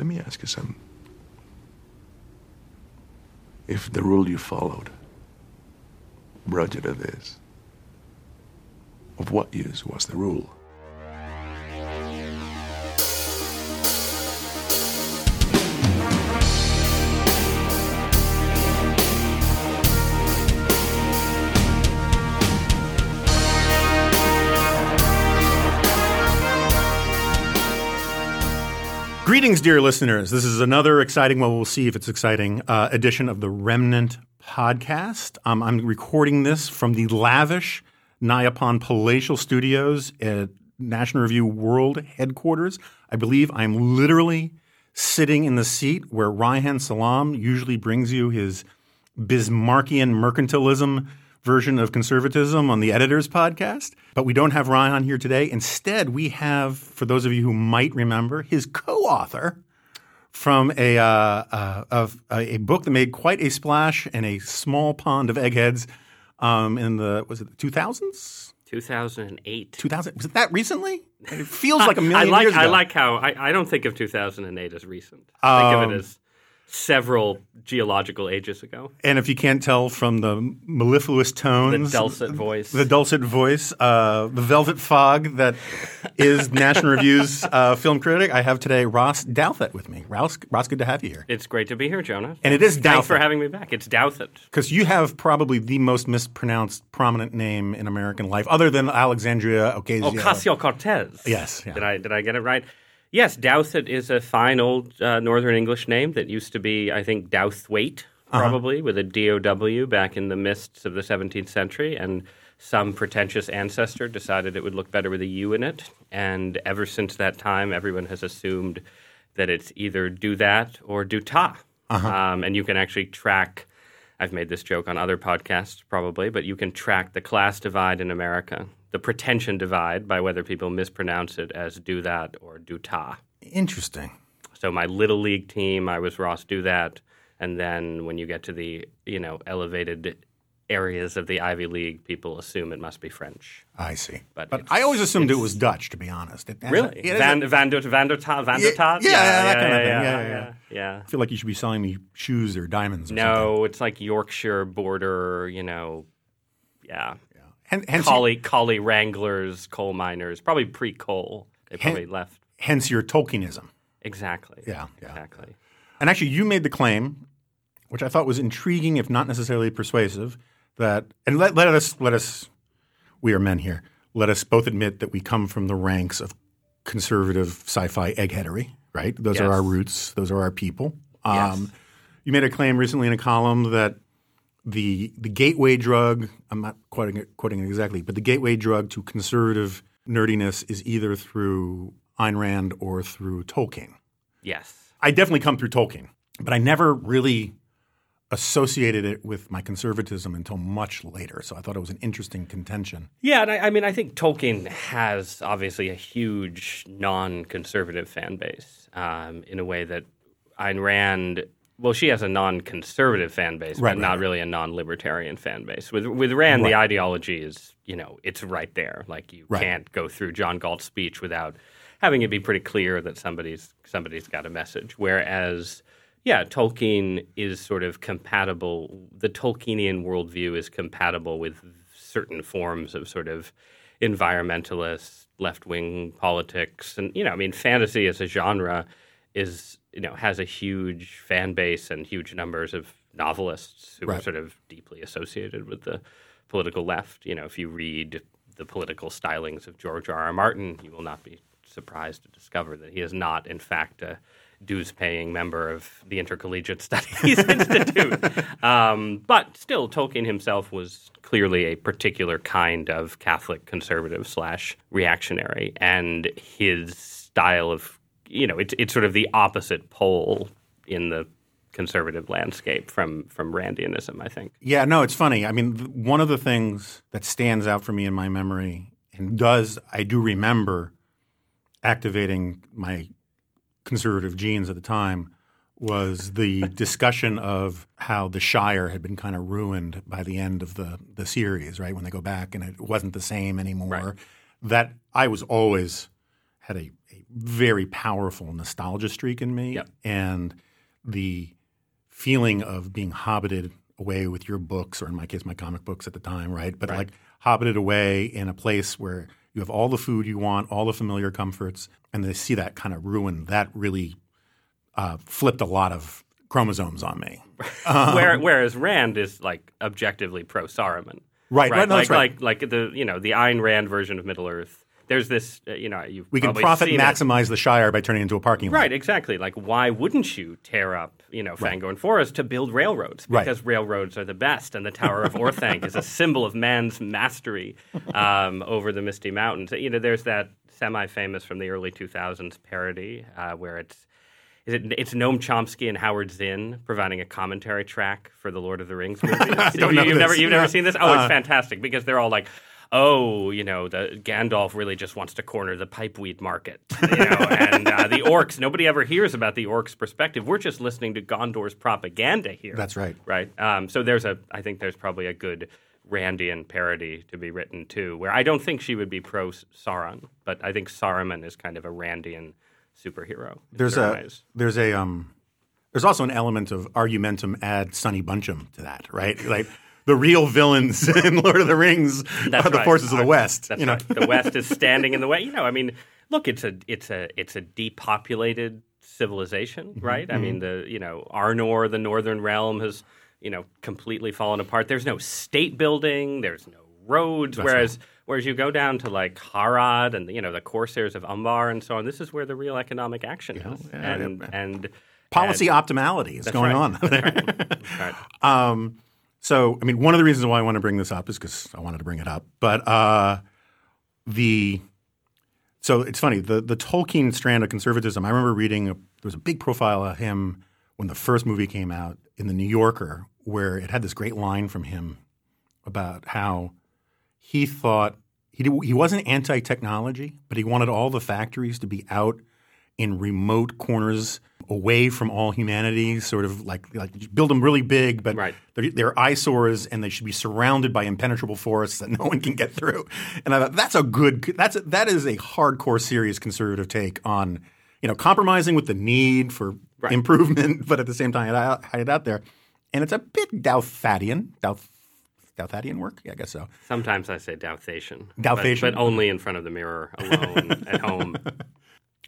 Let me ask you something. If the rule you followed brought you to this, of what use was the rule? Greetings, dear listeners. This is another exciting, well, we'll see if it's exciting, uh, edition of the Remnant podcast. Um, I'm recording this from the lavish Nayapon Palatial Studios at National Review World headquarters. I believe I'm literally sitting in the seat where Reihan Salam usually brings you his Bismarckian mercantilism version of conservatism on the Editors podcast. But we don't have Ryan here today. Instead, we have, for those of you who might remember, his co-author from a, uh, uh, of a book that made quite a splash in a small pond of eggheads um, in the was it the 2000s? 2008. 2000 was it that recently? It feels like a million I like, years ago. I like how I, I don't think of 2008 as recent. I think of Um, it as several geological ages ago. And if you can't tell from the mellifluous tones, The dulcet voice. the dulcet voice, uh, the velvet fog that is National Review's uh, film critic, I have today Ross Douthat with me. Ross, Ross, good to have you here. it's great to be here, Jonah. And it is Thanks for having me back. It's Douthat. Because you have probably the most mispronounced prominent name in American life, other than Alexandria Ocasio. Ocasio Cortez. Yes, yeah. Did I did I get it right? Yes, Douthat is a fine old uh, Northern English name that used to be, I think, Douthwaite, Uh-huh. probably with a D-O-W back in the mists of the 17th century, and some pretentious ancestor decided it would look better with a U in it. And ever since that time, everyone has assumed that it's either do that or do ta. Uh-huh. Um, and you can actually track. I've made this joke on other podcasts probably, but you can track the class divide in America, the pretension divide by whether people mispronounce it as do that or do ta. Interesting. So my little league team, I was Ross do that, and then when you get to the you know elevated areas of the Ivy League, people assume it must be French. I see. But But, I always assumed it was Dutch, to be honest. It- Really, it Van Van der Van der Ta Van der Yeah, Tat? yeah, of thing. yeah, Yeah, yeah, yeah. yeah. I feel like you should be selling me shoes or diamonds or something. No, it's like Yorkshire border, you know, yeah. Hen- Hence, Collie, collie wranglers, coal miners, probably pre-coal. They probably left. hence your Tolkienism. Exactly. Yeah, yeah. Exactly. And actually, you made the claim, which I thought was intriguing, if not necessarily persuasive, that and let, let us let us we are men here. Let us both admit that we come from the ranks of conservative sci-fi eggheadery, right? Those are our roots. Those are our people. Yes. Um, You made a claim recently in a column that the the gateway drug. I'm not quoting it, quoting it exactly, but the gateway drug to conservative nerdiness is either through Ayn Rand or through Tolkien. Yes. I definitely come through Tolkien, but I never really associated it with my conservatism until much later. So I thought it was an interesting contention. Yeah, and I, I mean, I think Tolkien has obviously a huge non-conservative fan base um, in a way that Ayn Rand. Well, she has a non-conservative fan base, Right, but right, not right. really a non-libertarian fan base. With with Rand, the ideology is you know it's right there. Like you can't go through John Galt's speech without having it be pretty clear that somebody's somebody's got a message. Whereas yeah, Tolkien is sort of compatible. The Tolkienian worldview is compatible with certain forms of sort of environmentalist, left wing politics, and you know, I mean, fantasy as a genre is you know has a huge fan base and huge numbers of novelists who are sort of deeply associated with the political left. You know, if you read the political stylings of George R. R. Martin, you will not be surprised to discover that he is not, in fact, a dues-paying member of the Intercollegiate Studies Institute. Um, but still, Tolkien himself was clearly a particular kind of Catholic conservative slash reactionary, and his style of you know it's it's sort of the opposite pole in the conservative landscape from from Randianism, I think. Yeah, no, it's funny. I mean, one of the things that stands out for me in my memory and does, I do remember activating my conservative genes at the time was the discussion of how the Shire had been kind of ruined by the end of the the series, right? When they go back and it wasn't the same anymore. Right. That I was always had a, a very powerful nostalgia streak in me, Yep. and the feeling of being hobbited away with your books, or in my case, my comic books at the time, right? But like hobbited away in a place where you have all the food you want, all the familiar comforts, and to see that kind of ruin, that really uh, flipped a lot of chromosomes on me. Where, whereas Rand is like objectively pro Saruman. Right, right, no, like, right. like like the you know the Ayn Rand version of Middle Earth. There's this uh, you know you've We can profit seen it. maximize the Shire by turning it into a parking lot. Right, exactly. Like, why wouldn't you tear up, you know, Fangorn Forest to build railroads? Right. Because railroads are the best, and the Tower of Orthanc is a symbol of man's mastery um, over the Misty Mountains. You know, there's that semi-famous from the early 2000s parody uh, where it's is it, it's Noam Chomsky and Howard Zinn providing a commentary track for the Lord of the Rings movies. you, have never you've never seen this? Oh, it's fantastic because they're all like. Oh, you know, the Gandalf really just wants to corner the pipeweed market, you know, and uh, the orcs. Nobody ever hears about the orcs' perspective. We're just listening to Gondor's propaganda here. That's right. right? Um, so there's a, I think there's probably a good Randian parody to be written too, where I don't think she would be pro Sauron, but I think Saruman is kind of a Randian superhero. There's a ways. there's a um there's also an element of argumentum ad Sonny Buncham to that, right? Like the real villains in Lord of the Rings That's are the right. forces of the West. That's you know, right. The West is standing in the way. You know, I mean, look, it's a it's a it's a depopulated civilization, Mm-hmm. right? I mean, the you know Arnor, the Northern Realm, has you know completely fallen apart. There's no state building. There's no roads. whereas whereas you go down to like Harad and you know the Corsairs of Umbar and so on. This is where the real economic action is, yeah, and yeah. and policy and- optimality is going right. on. right. Um, so, I mean, one of the reasons why I want to bring this up is because I wanted to bring it up. But uh, the so it's funny the the Tolkien strand of conservatism. I remember reading a, there was a big profile of him when the first movie came out in the New Yorker, where it had this great line from him about how he thought he did, he wasn't anti technology, but he wanted all the factories to be out in remote corners away from all humanity, sort of like like build them really big, but Right. they're, they're eyesores and they should be surrounded by impenetrable forests that no one can get through. And I thought that's a good that's a, that is a hardcore, serious conservative take on you know compromising with the need for Right. improvement, but at the same time hide it out- it out there. And it's a bit Douthadian, Douth, Douthadian work, yeah, I guess so. Sometimes I say Douthation, Douthation? but, but only in front of the mirror, alone at home.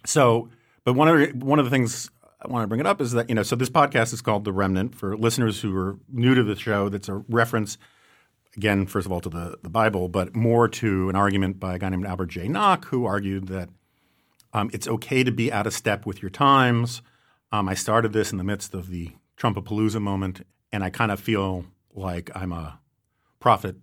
So, but one of the, one of the things I want to bring it up is that you know, so this podcast is called The Remnant for listeners who are new to the show. That's a reference, again, first of all to the the Bible, but more to an argument by a guy named Albert J. Nock, who argued that um, it's okay to be out of step with your times. Um, I started this in the midst of the Trumpapalooza moment, and I kind of feel like I'm a prophet.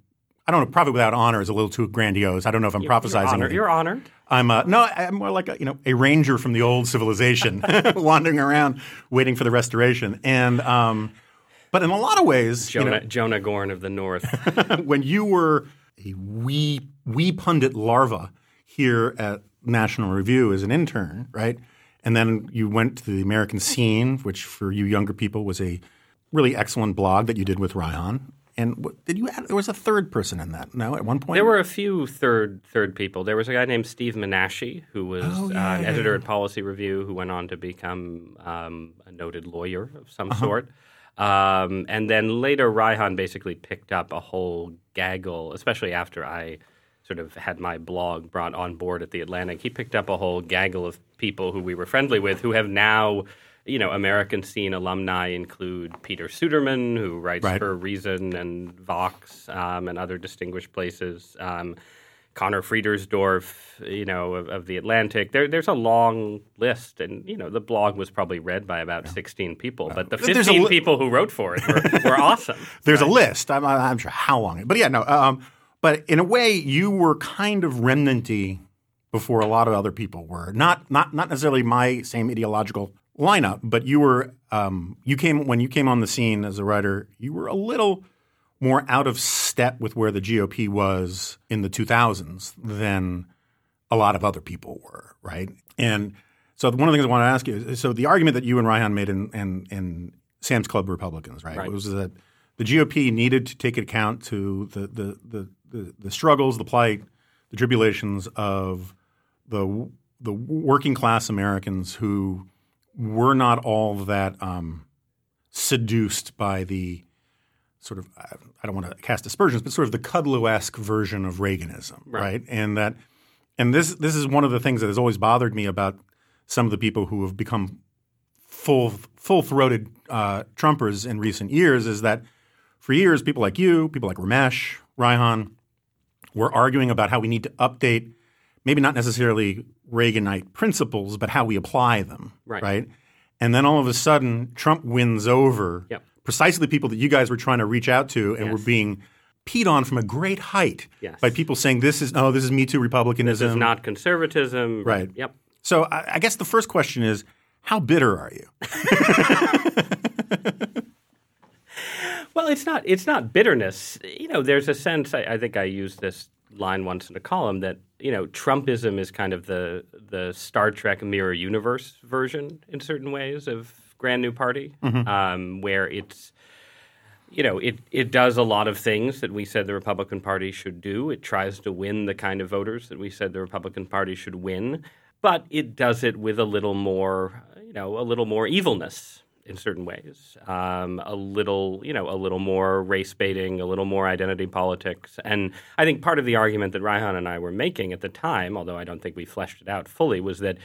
I don't know. Prophet without honor is a little too grandiose. I don't know if I'm You're prophesizing. honored. anything. You're honored. I'm uh, no, I'm more like a you know a ranger from the old civilization, wandering around waiting for the restoration. And um, but in a lot of ways, you Jonah, Jonah Gorn of the North. when you were a wee wee pundit larva here at National Review as an intern, right, and then you went to the American Scene, which for you younger people was a really excellent blog that you did with Ryan. And did you add? There was a third person in that. No, at one point There were a few third third people. There was a guy named Steve Menashi who was Oh, uh, an yeah, editor at Policy Review, who went on to become um, a noted lawyer of some Uh-huh. sort. Um, and then later, Reihan basically picked up a whole gaggle, especially after I sort of had my blog brought on board at the Atlantic. He picked up a whole gaggle of people who we were friendly with, who have now. You know, American scene alumni include Peter Suderman, who writes Right. for Reason and Vox um, and other distinguished places. Um, Conor Friedersdorf, you know, of, of the Atlantic. There, there's a long list, and you know, the blog was probably read by about 16 people, but the There's 15 li- people who wrote for it were, were awesome. There's a list. I'm, I'm sure how long, but yeah, no. Um, but in a way, you were kind of remnanty before a lot of other people were. Not not not necessarily my same ideological lineup, but you were. Um, you came when you came on the scene as a writer. You were a little more out of step with where the GOP was in the 2000s than a lot of other people were, right? And so one of the things I want to ask you is so the argument that you and Ryan made in, in, in Sam's Club Republicans, right, Right. was that the GOP needed to take account to the, the, the, the, the struggles, the plight, the tribulations of the the working class Americans who were not all that um, seduced by the sort of I don't want to cast aspersions, but sort of the Kudlow-esque version of Reaganism, right. right? And that and this this is one of the things that has always bothered me about some of the people who have become full full throated uh, Trumpers in recent years is that for years people like you, people like Ramesh, Reihan, were arguing about how we need to update maybe not necessarily Reaganite principles, but how we apply them, right? right? And then all of a sudden, Trump wins over yep. precisely the people that you guys were trying to reach out to and yes. were being peed on from a great height yes. by people saying this is oh this is Me Too republicanism. This is not conservatism. Right. Yep. So I, I guess the first question is, how bitter are you? well, it's not. It's not bitterness. You know, there's a sense. I, I think I used this line once in a column that you know Trumpism is kind of the the Star Trek mirror universe version in certain ways of Grand New Party, mm-hmm. um, where it's you know it it does a lot of things that we said the Republican Party should do. It tries to win the kind of voters that we said the Republican Party should win, but it does it with a little more you know a little more evilness in certain ways, um, a little, you know, a little more race baiting, a little more identity politics, and I think part of the argument that Reihan and I were making at the time, although I don't think we fleshed it out fully, was that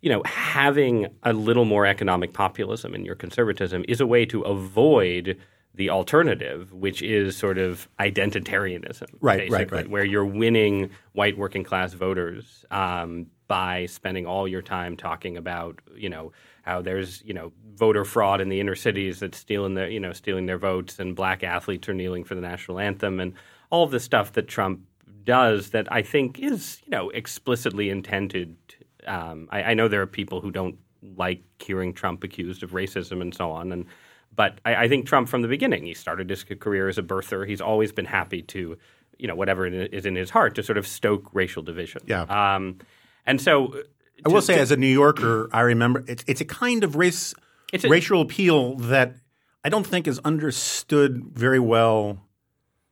you know, having a little more economic populism in your conservatism is a way to avoid the alternative, which is sort of identitarianism, right, right, right. where you're winning white working class voters um, by spending all your time talking about, you know, how there's you know voter fraud in the inner cities that's stealing their you know stealing their votes, and black athletes are kneeling for the national anthem, and all of the stuff that Trump does that I think is you know explicitly intended. Um, I, I, know there are people who don't like hearing Trump accused of racism and so on, and but I, I think Trump from the beginning he started his career as a birther. He's always been happy to you know whatever is in his heart to sort of stoke racial division. Yeah. Um, and so I will say, to, as a New Yorker, I remember it's it's a kind of race a, racial appeal that I don't think is understood very well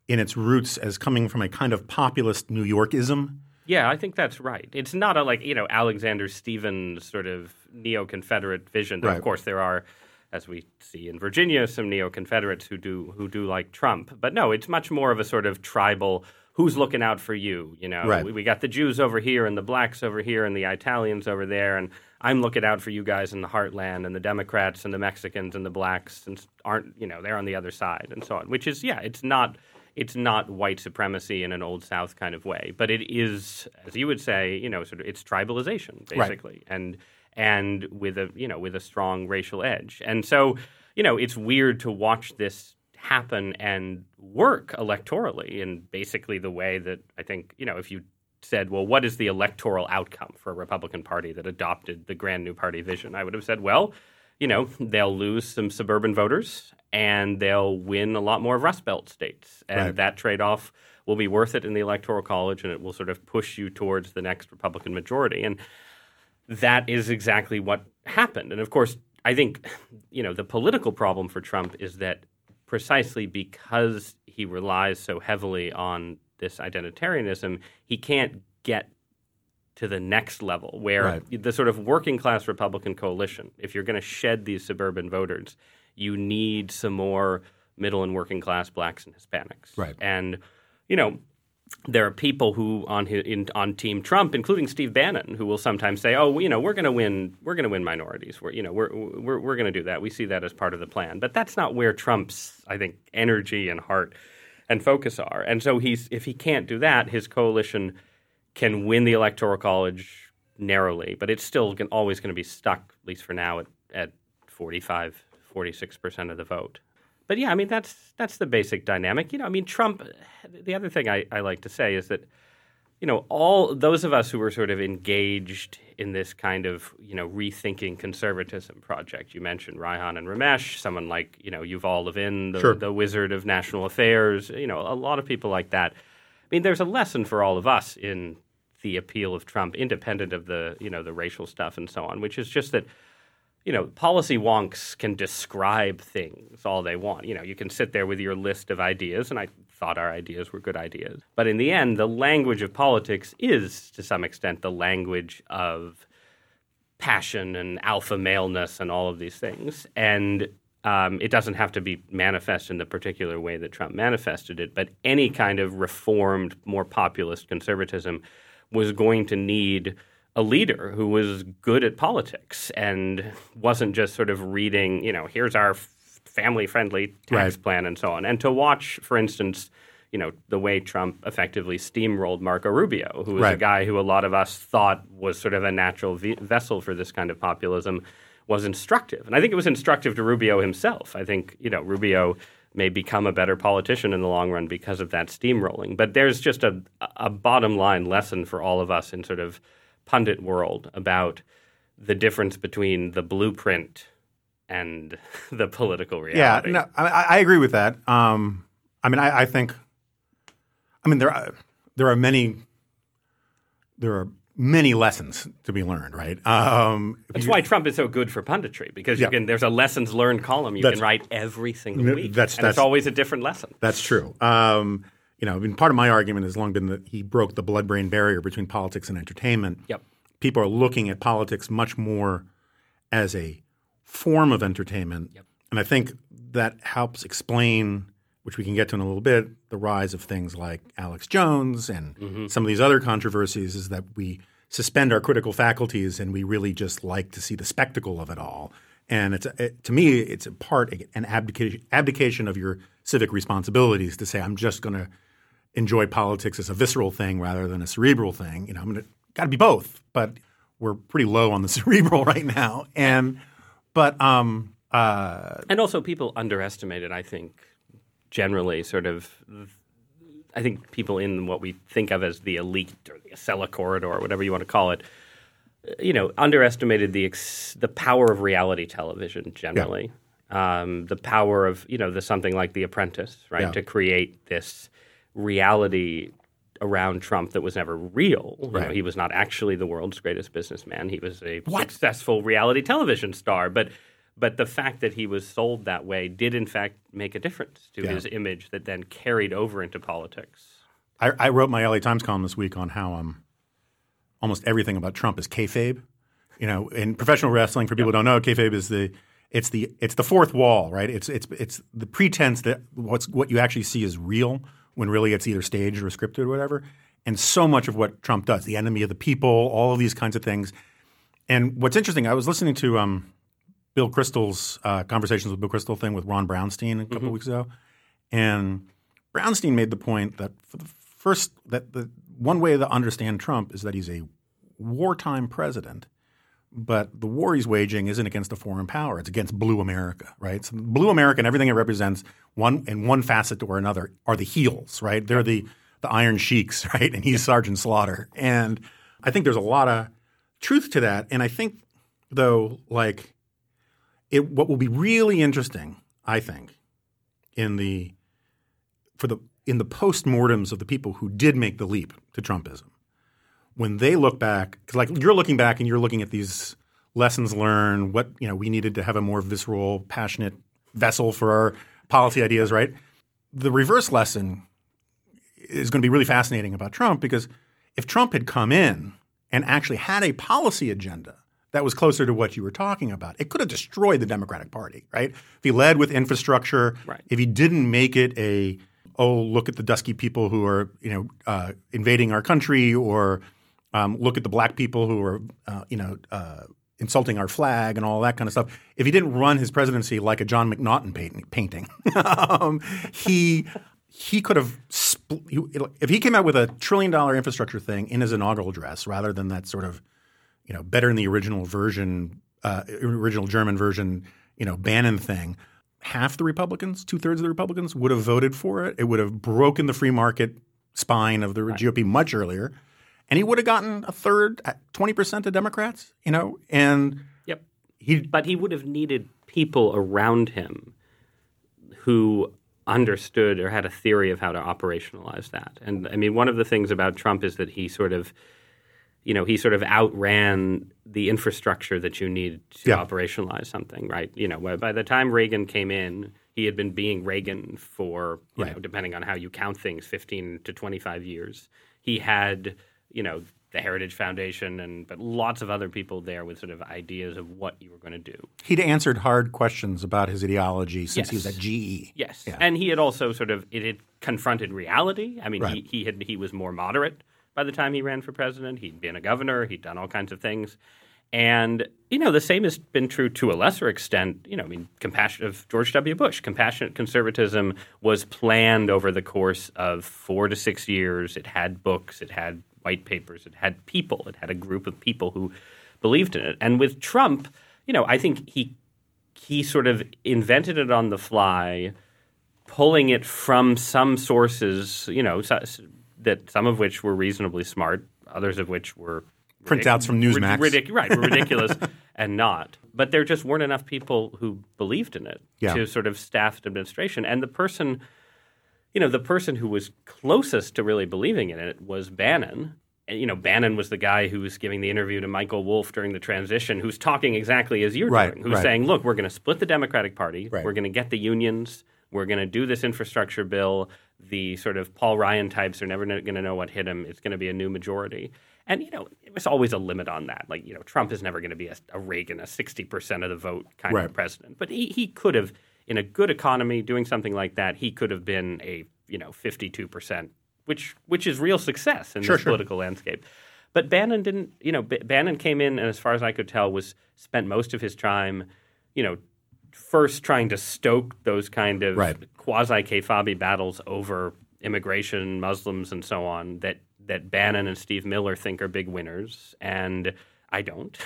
in its roots as coming from a kind of populist New Yorkism. Yeah, I think that's right. It's not a like you know Alexander Stephens sort of neo-Confederate vision. Right. Of course, there are, as we see in Virginia, some neo-Confederates who do who do like Trump. But no, it's much more of a sort of tribal who's looking out for you? You know, right. we, we, got the Jews over here and the blacks over here and the Italians over there, and I'm looking out for you guys in the heartland, and the Democrats and the Mexicans and the blacks and aren't you know they're on the other side and so on. Which is yeah, it's not it's not white supremacy in an old South kind of way, but it is, as you would say, you know, sort of it's tribalization basically, right. and and with a you know with a strong racial edge, and so you know it's weird to watch this happen and work electorally in basically the way that I think, you know, if you said, well, what is the electoral outcome for a Republican Party that adopted the grand new party vision? I would have said, well, you know, they'll lose some suburban voters and they'll win a lot more of Rust Belt states. And right. that trade off will be worth it in the Electoral College and it will sort of push you towards the next Republican majority. And that is exactly what happened. And of course, I think, you know, the political problem for Trump is that precisely because he relies so heavily on this identitarianism, he can't get to the next level where right. the sort of working class Republican coalition, if you're going to shed these suburban voters, you need some more middle and working class blacks and Hispanics. Right. And, you know, there are people who on his, in, on Team Trump, including Steve Bannon, who will sometimes say, "Oh, you know, we're going to win. We're going to win minorities. We're, you know, we're we're, we're going to do that. We see that as part of the plan." But that's not where Trump's, I think, energy and heart and focus are. And so he's if he can't do that, his coalition can win the electoral college narrowly, but it's still always going to be stuck, at least for now, at, at 45, 46 percent of the vote but yeah, I mean that's that's the basic dynamic. You know, I mean Trump. The other thing I, I like to say is that you know all those of us who were sort of engaged in this kind of you know rethinking conservatism project. You mentioned Reihan and Ramesh, someone like you know Yuval Levin, the, sure. the wizard of national affairs. You know, a lot of people like that. I mean, there's a lesson for all of us in the appeal of Trump, independent of the you know the racial stuff and so on, which is just that you know, policy wonks can describe things all they want. You know, you can sit there with your list of ideas, and I thought our ideas were good ideas. But in the end, the language of politics is, to some extent, the language of passion and alpha maleness and all of these things. And um, it doesn't have to be manifest in the particular way that Trump manifested it, but any kind of reformed, more populist conservatism was going to need a leader who was good at politics and wasn't just sort of reading, you know, here's our family friendly tax right. plan and so on. And to watch, for instance, you know, the way Trump effectively steamrolled Marco Rubio, who was right. a guy who a lot of us thought was sort of a natural v- vessel for this kind of populism, was instructive. And I think it was instructive to Rubio himself. I think, you know, Rubio may become a better politician in the long run because of that steamrolling. But there's just a, a bottom line lesson for all of us in sort of pundit world about the difference between the blueprint and the political reality. Yeah, no, I, I agree with that. Um, I mean, I, I, think, I mean, there are there are many there are many lessons to be learned, right? Um, That's why Trump is so good for punditry because yeah. can, there's a lessons learned column you can write every single week, that's, and that's, it's always a different lesson. That's true. Um, you know, I mean, part of my argument has long been that he broke the blood-brain barrier between politics and entertainment. Yep. People are looking at politics much more as a form of entertainment, yep. and I think that helps explain, which we can get to in a little bit, the rise of things like Alex Jones and mm-hmm. some of these other controversies. Is that we suspend our critical faculties and we really just like to see the spectacle of it all. And it's it, to me, it's a part an abdication abdication of your civic responsibilities to say I'm just going to enjoy politics as a visceral thing rather than a cerebral thing. You know, I'm got to be both, but we're pretty low on the cerebral right now. And but um, uh, and also people underestimated. I think generally, sort of. I think people in what we think of as the elite or the Acela corridor, or whatever you want to call it, you know, underestimated the ex- the power of reality television generally. Yeah. Um, the power of you know the something like The Apprentice, right, yeah. to create this reality around Trump that was never real. Right. You know, he was not actually the world's greatest businessman. He was a what? successful reality television star, but but the fact that he was sold that way did in fact make a difference to yeah. his image that then carried over into politics. I, I, wrote my LA Times column this week on how um, almost everything about Trump is kayfabe. You know, in professional wrestling, for people yep. who don't know, kayfabe is the it's the it's the fourth wall, right? It's it's it's the pretense that what's what you actually see is real when really it's either staged or scripted or whatever. And so much of what Trump does, the enemy of the people, all of these kinds of things. And what's interesting, I was listening to um, Bill Kristol's uh, conversations with Bill Kristol thing with Ron Brownstein a couple mm-hmm. weeks ago, and Brownstein made the point that for the first that the one way to understand Trump is that he's a wartime president but the war he's waging isn't against a foreign power; it's against blue America, right? So blue America and everything it represents, one in one facet or another, are the heels, right? They're the the Iron Sheiks, right? And he's Sergeant Slaughter, and I think there's a lot of truth to that. And I think, though, like it, what will be really interesting, I think, in the for the in the post-mortems of the people who did make the leap to Trumpism when they look back, because like you're looking back and you're looking at these lessons learned, what you know, we needed to have a more visceral, passionate vessel for our policy ideas, right? The reverse lesson is going to be really fascinating about Trump because if Trump had come in and actually had a policy agenda that was closer to what you were talking about, it could have destroyed the Democratic Party, right? If he led with infrastructure, right. if he didn't make it a oh look at the dusky people who are you know uh, invading our country or um, look at the black people who are, uh, you know, uh, insulting our flag and all that kind of stuff. If he didn't run his presidency like a Jon McNaughton painting, um, he he could have spl- if he came out with a trillion dollar infrastructure thing in his inaugural address rather than that sort of you know better than the original version, uh, original German version, you know, Bannon thing. Half the Republicans, two thirds of the Republicans, would have voted for it. It would have broken the free market spine of the right. GOP much earlier and he would have gotten a third, uh, twenty percent of Democrats, you know, and yep, he but he would have needed people around him who understood or had a theory of how to operationalize that. And I mean, one of the things about Trump is that he sort of you know, he sort of outran the infrastructure that you need to Yeah. operationalize something, right? You know, by the time Reagan came in, he had been being Reagan for, you know, depending on how you count things, 15 to 25 years. He had, you know, the Heritage Foundation and but lots of other people there with sort of ideas of what you were going to do. He'd answered hard questions about his ideology since he was Yes. at GE. Yes, Yeah. and he had also sort of it had confronted reality. I mean, Right. he, he had he was more moderate by the time he ran for president. He'd been a governor. He'd done all kinds of things, and you know the same has been true to a lesser extent. You know, I mean, compassion of George W. Bush. Compassionate conservatism was planned over the course of four to six years. It had books. It had white papers. It had people. It had a group of people who believed in it. And with Trump, you know, I think he he sort of invented it on the fly, pulling it from some sources, you know, so, that some of which were reasonably smart, others of which were Printouts from Newsmax. ridic- right, were ridiculous and not. But there just weren't enough people who believed in it Yeah. to sort of staff the administration. And the person, you know, the person who was closest to really believing in it was Bannon. And, you know, Bannon was the guy who was giving the interview to Michael Wolff during the transition, who's talking exactly as you're Right, doing, who's right. saying, look, we're going to split the Democratic Party. Right. We're going to get the unions. We're going to do this infrastructure bill. The sort of Paul Ryan types are never going to know what hit him. It's going to be a new majority. And, you know, there's always a limit on that. Like, you know, Trump is never going to be a, a Reagan, a 60% of the vote kind of president. But he, he could have, in a good economy, doing something like that, he could have been a, you know, 52%, which, which is real success in Sure, this sure. political landscape. But Bannon didn't, you know, B- Bannon came in and as far as I could tell was spent most of his time, you know, first trying to stoke those kind of Right. quasi kayfabe battles over immigration, Muslims, and so on that that Bannon and Steve Miller think are big winners, and I don't.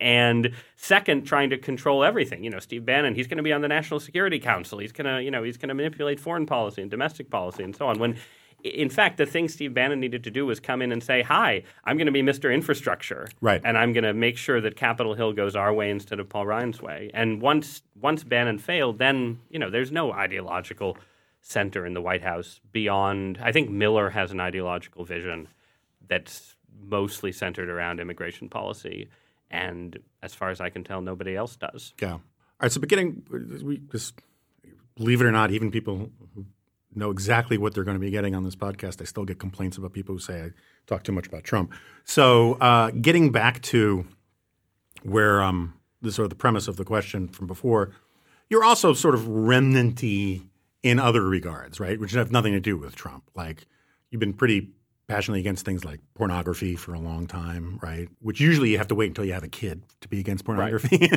and second, trying to control everything. You know, Steve Bannon, he's going to be on the National Security Council. He's going to, you know, he's going to manipulate foreign policy and domestic policy and so on. When in fact, the thing Steve Bannon needed to do was come in and say, "Hi, I'm going to be Mr. Infrastructure, Right. and I'm going to make sure that Capitol Hill goes our way instead of Paul Ryan's way." And once once Bannon failed, then you know there's no ideological center in the White House beyond. I think Miller has an ideological vision that's mostly centered around immigration policy, and as far as I can tell, nobody else does. Yeah. All right. So, beginning, we just believe it or not, even people who know exactly what they're going to be getting on this podcast, I still get complaints about people who say I talk too much about Trump. So, uh, getting back to where um, the sort of the premise of the question from before, you're also sort of remnanty in other regards, right? Which have nothing to do with Trump. Like you've been pretty passionately against things like pornography for a long time, right? Which usually you have to wait until you have a kid to be against pornography.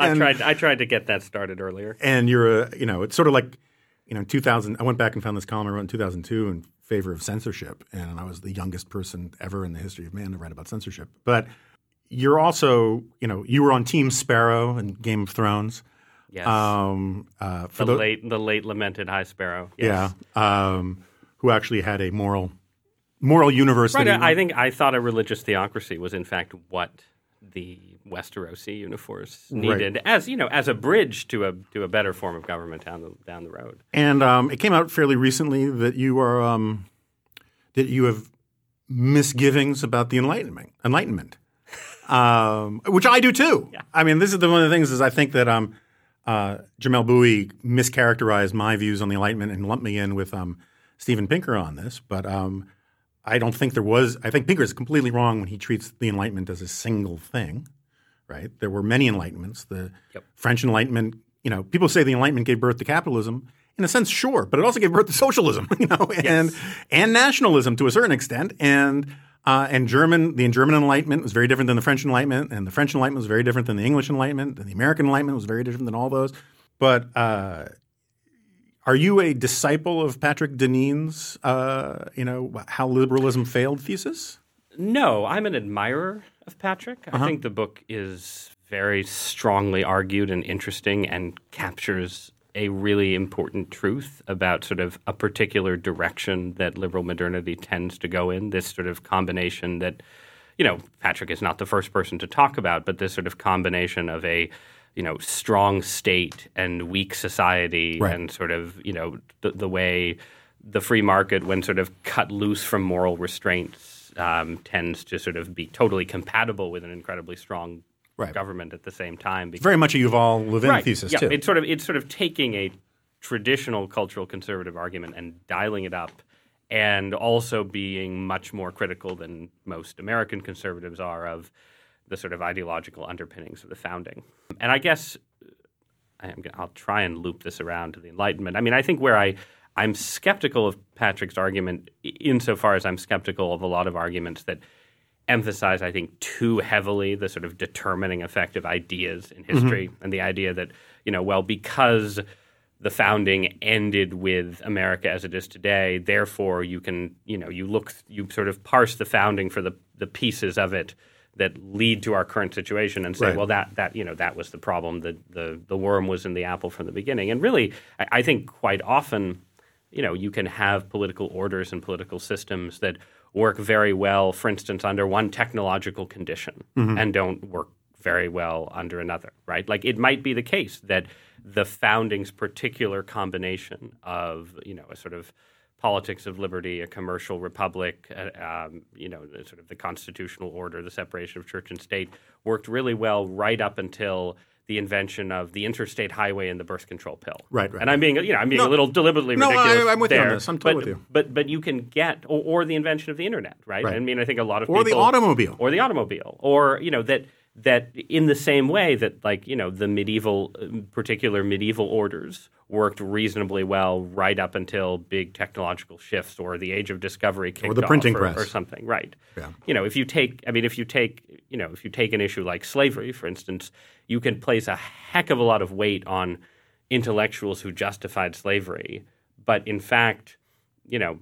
I tried. I tried to get that started earlier. and you're a you know it's sort of like you know 2000 i went back and found this column i wrote in 2002 in favor of censorship and i was the youngest person ever in the history of man to write about censorship but you're also you know you were on team sparrow in game of thrones Yes, um, uh, for the the, late, the late lamented High Sparrow. Yes. yeah um, who actually had a moral moral universe Right. I think I thought a religious theocracy was in fact what the Westerosi uniforce needed as you know as a bridge to a to a better form of government down the down the road. And um, it came out fairly recently that you are um, that you have misgivings about the Enlightenment. Enlightenment, um, which I do too. I mean, this is the one of the things is I think that um, uh, Jamelle Bouie mischaracterized my views on the Enlightenment and lumped me in with um, Steven Pinker on this, but. Um, I don't think there was. I think Pinker is completely wrong when he treats the Enlightenment as a single thing. Right? There were many Enlightenments. The French Enlightenment. You know, people say the Enlightenment gave birth to capitalism. In a sense, sure, but it also gave birth to socialism. You know, and and nationalism to a certain extent. And uh, and German, the German Enlightenment was very different than the French Enlightenment, and the French Enlightenment was very different than the English Enlightenment, and the American Enlightenment was very different than all those. But uh, are you a disciple of Patrick Deneen's, uh, you know, how liberalism failed thesis? No, I'm an admirer of Patrick. Uh-huh. I think the book is very strongly argued and interesting and captures a really important truth about sort of a particular direction that liberal modernity tends to go in. This sort of combination that, you know, Patrick is not the first person to talk about, but this sort of combination of a you know strong state and weak society Right. and sort of you know the, the way the free market when sort of cut loose from moral restraints um, tends to sort of be totally compatible with an incredibly strong Right. government at the same time. because- Very much a Yuval Levin right. thesis yeah, too. It's sort of it's sort of taking a traditional cultural conservative argument and dialing it up, and also being much more critical than most American conservatives are of the sort of ideological underpinnings of the founding. And I guess I am, I'll try and loop this around to the Enlightenment. I mean, I think where I I'm skeptical of Patrick's argument, insofar as I'm skeptical of a lot of arguments that emphasize, I think, too heavily the sort of determining effect of ideas in mm-hmm. history and the idea that, you know, well, because the founding ended with America as it is today, therefore you can, you know, you look, you sort of parse the founding for the, the pieces of it that lead to our current situation and say, Right. well, that, that, you know, that was the problem. The, the, the worm was in the apple from the beginning. And really, I, I think quite often, you know, you can have political orders and political systems that work very well, for instance, under one technological condition mm-hmm. and don't work very well under another, right? Like it might be the case that the founding's particular combination of, you know, a sort of politics of liberty, a commercial republic, uh, um, you know, the, sort of the constitutional order, the separation of church and state, worked really well right up until the invention of the interstate highway and the birth control pill. Right, right. And I'm being, you know, I'm being No. a little deliberately No, ridiculous. I'm with you on this. I'm totally but, with you. But but you can get or, or the invention of the internet, right? Right. I mean, I think a lot of people. Or the automobile. or the automobile, or you know that that in the same way that like you know the medieval particular medieval orders worked reasonably well right up until big technological shifts or the age of discovery kicked the printing or, press. or something right Yeah. you know if you take i mean if you take you know if you take an issue like slavery for instance you can place a heck of a lot of weight on intellectuals who justified slavery but in fact you know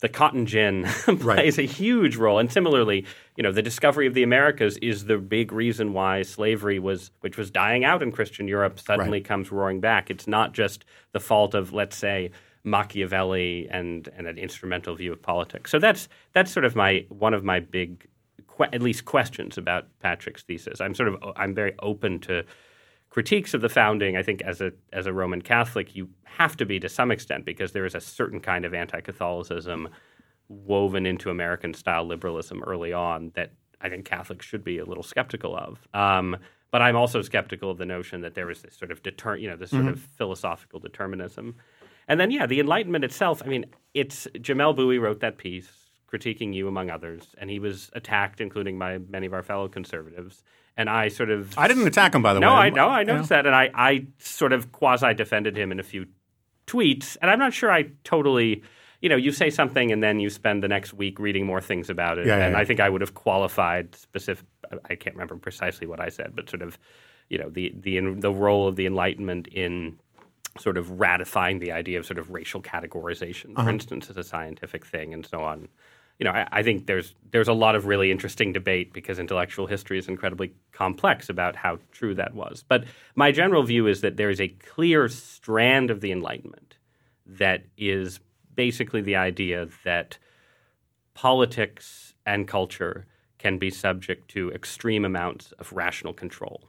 the cotton gin plays a huge role. And similarly you know the discovery of the americas is the big reason why slavery was which was dying out in christian europe suddenly Right. comes roaring back. It's not just the fault of let's say machiavelli and and an instrumental view of politics. So that's that's sort of my one of my big que- at least questions about patrick's thesis. I'm sort of i'm very open to critiques of the founding, I think as a as a Roman Catholic, you have to be to some extent because there is a certain kind of anti-Catholicism woven into American style liberalism early on that I think Catholics should be a little skeptical of. Um, but I'm also skeptical of the notion that there is this sort of deter, you know, this sort of philosophical determinism. And then, yeah, the Enlightenment itself. I mean, it's Jamelle Bouie wrote that piece critiquing you among others, and he was attacked, including by many of our fellow conservatives. And I sort of I didn't attack him, by the way. no, way. I know, I You know? noticed that, and I, I sort of quasi defended him in a few tweets, and I'm not sure I totally. You know, you say something and then you spend the next week reading more things about it, Yeah, yeah, and yeah. I think I would have qualified specific. I can't remember precisely what I said, but sort of, you know, the the the role of the Enlightenment in sort of ratifying the idea of sort of racial categorization, Uh-huh. for instance, as a scientific thing, and so on. You know, I, I think there's there's a lot of really interesting debate because intellectual history is incredibly complex about how true that was. But my general view is that there is a clear strand of the Enlightenment that is basically the idea that politics and culture can be subject to extreme amounts of rational control.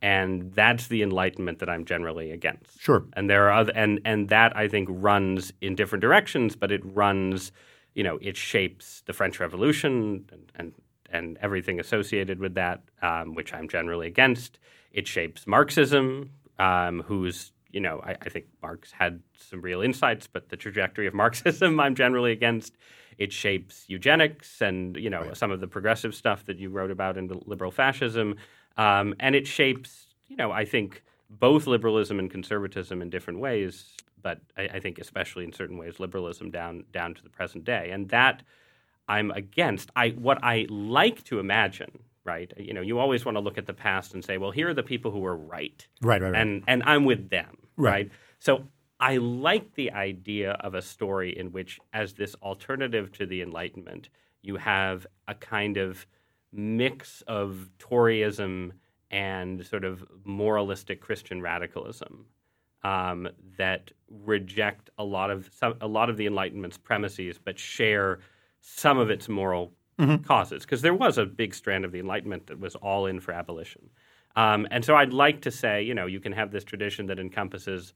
And that's the enlightenment that I'm generally against. Sure. And there are other, and and that I think runs in different directions, but it runs, you know, it shapes the French Revolution and and, and everything associated with that, um, which I'm generally against. It shapes Marxism, um, who's you know I, I think Marx had some real insights, but the trajectory of Marxism I'm generally against. It shapes eugenics and you know some of the progressive stuff that you wrote about in the liberal fascism, um, and it shapes you know I think both liberalism and conservatism in different ways, but I, I think especially in certain ways liberalism down down to the present day, and that I'm against. I what I like to imagine, right? You know, you always want to look at the past and say, well, here are the people who were right, Right, right, right. and and I'm with them, Right. right? So I like the idea of a story in which, as this alternative to the Enlightenment, you have a kind of mix of Toryism and sort of moralistic Christian radicalism um, that reject a lot of some, a lot of the Enlightenment's premises, but share some of its moral causes. Because there was a big strand of the Enlightenment that was all in for abolition, um, and so I'd like to say, you know, you can have this tradition that encompasses,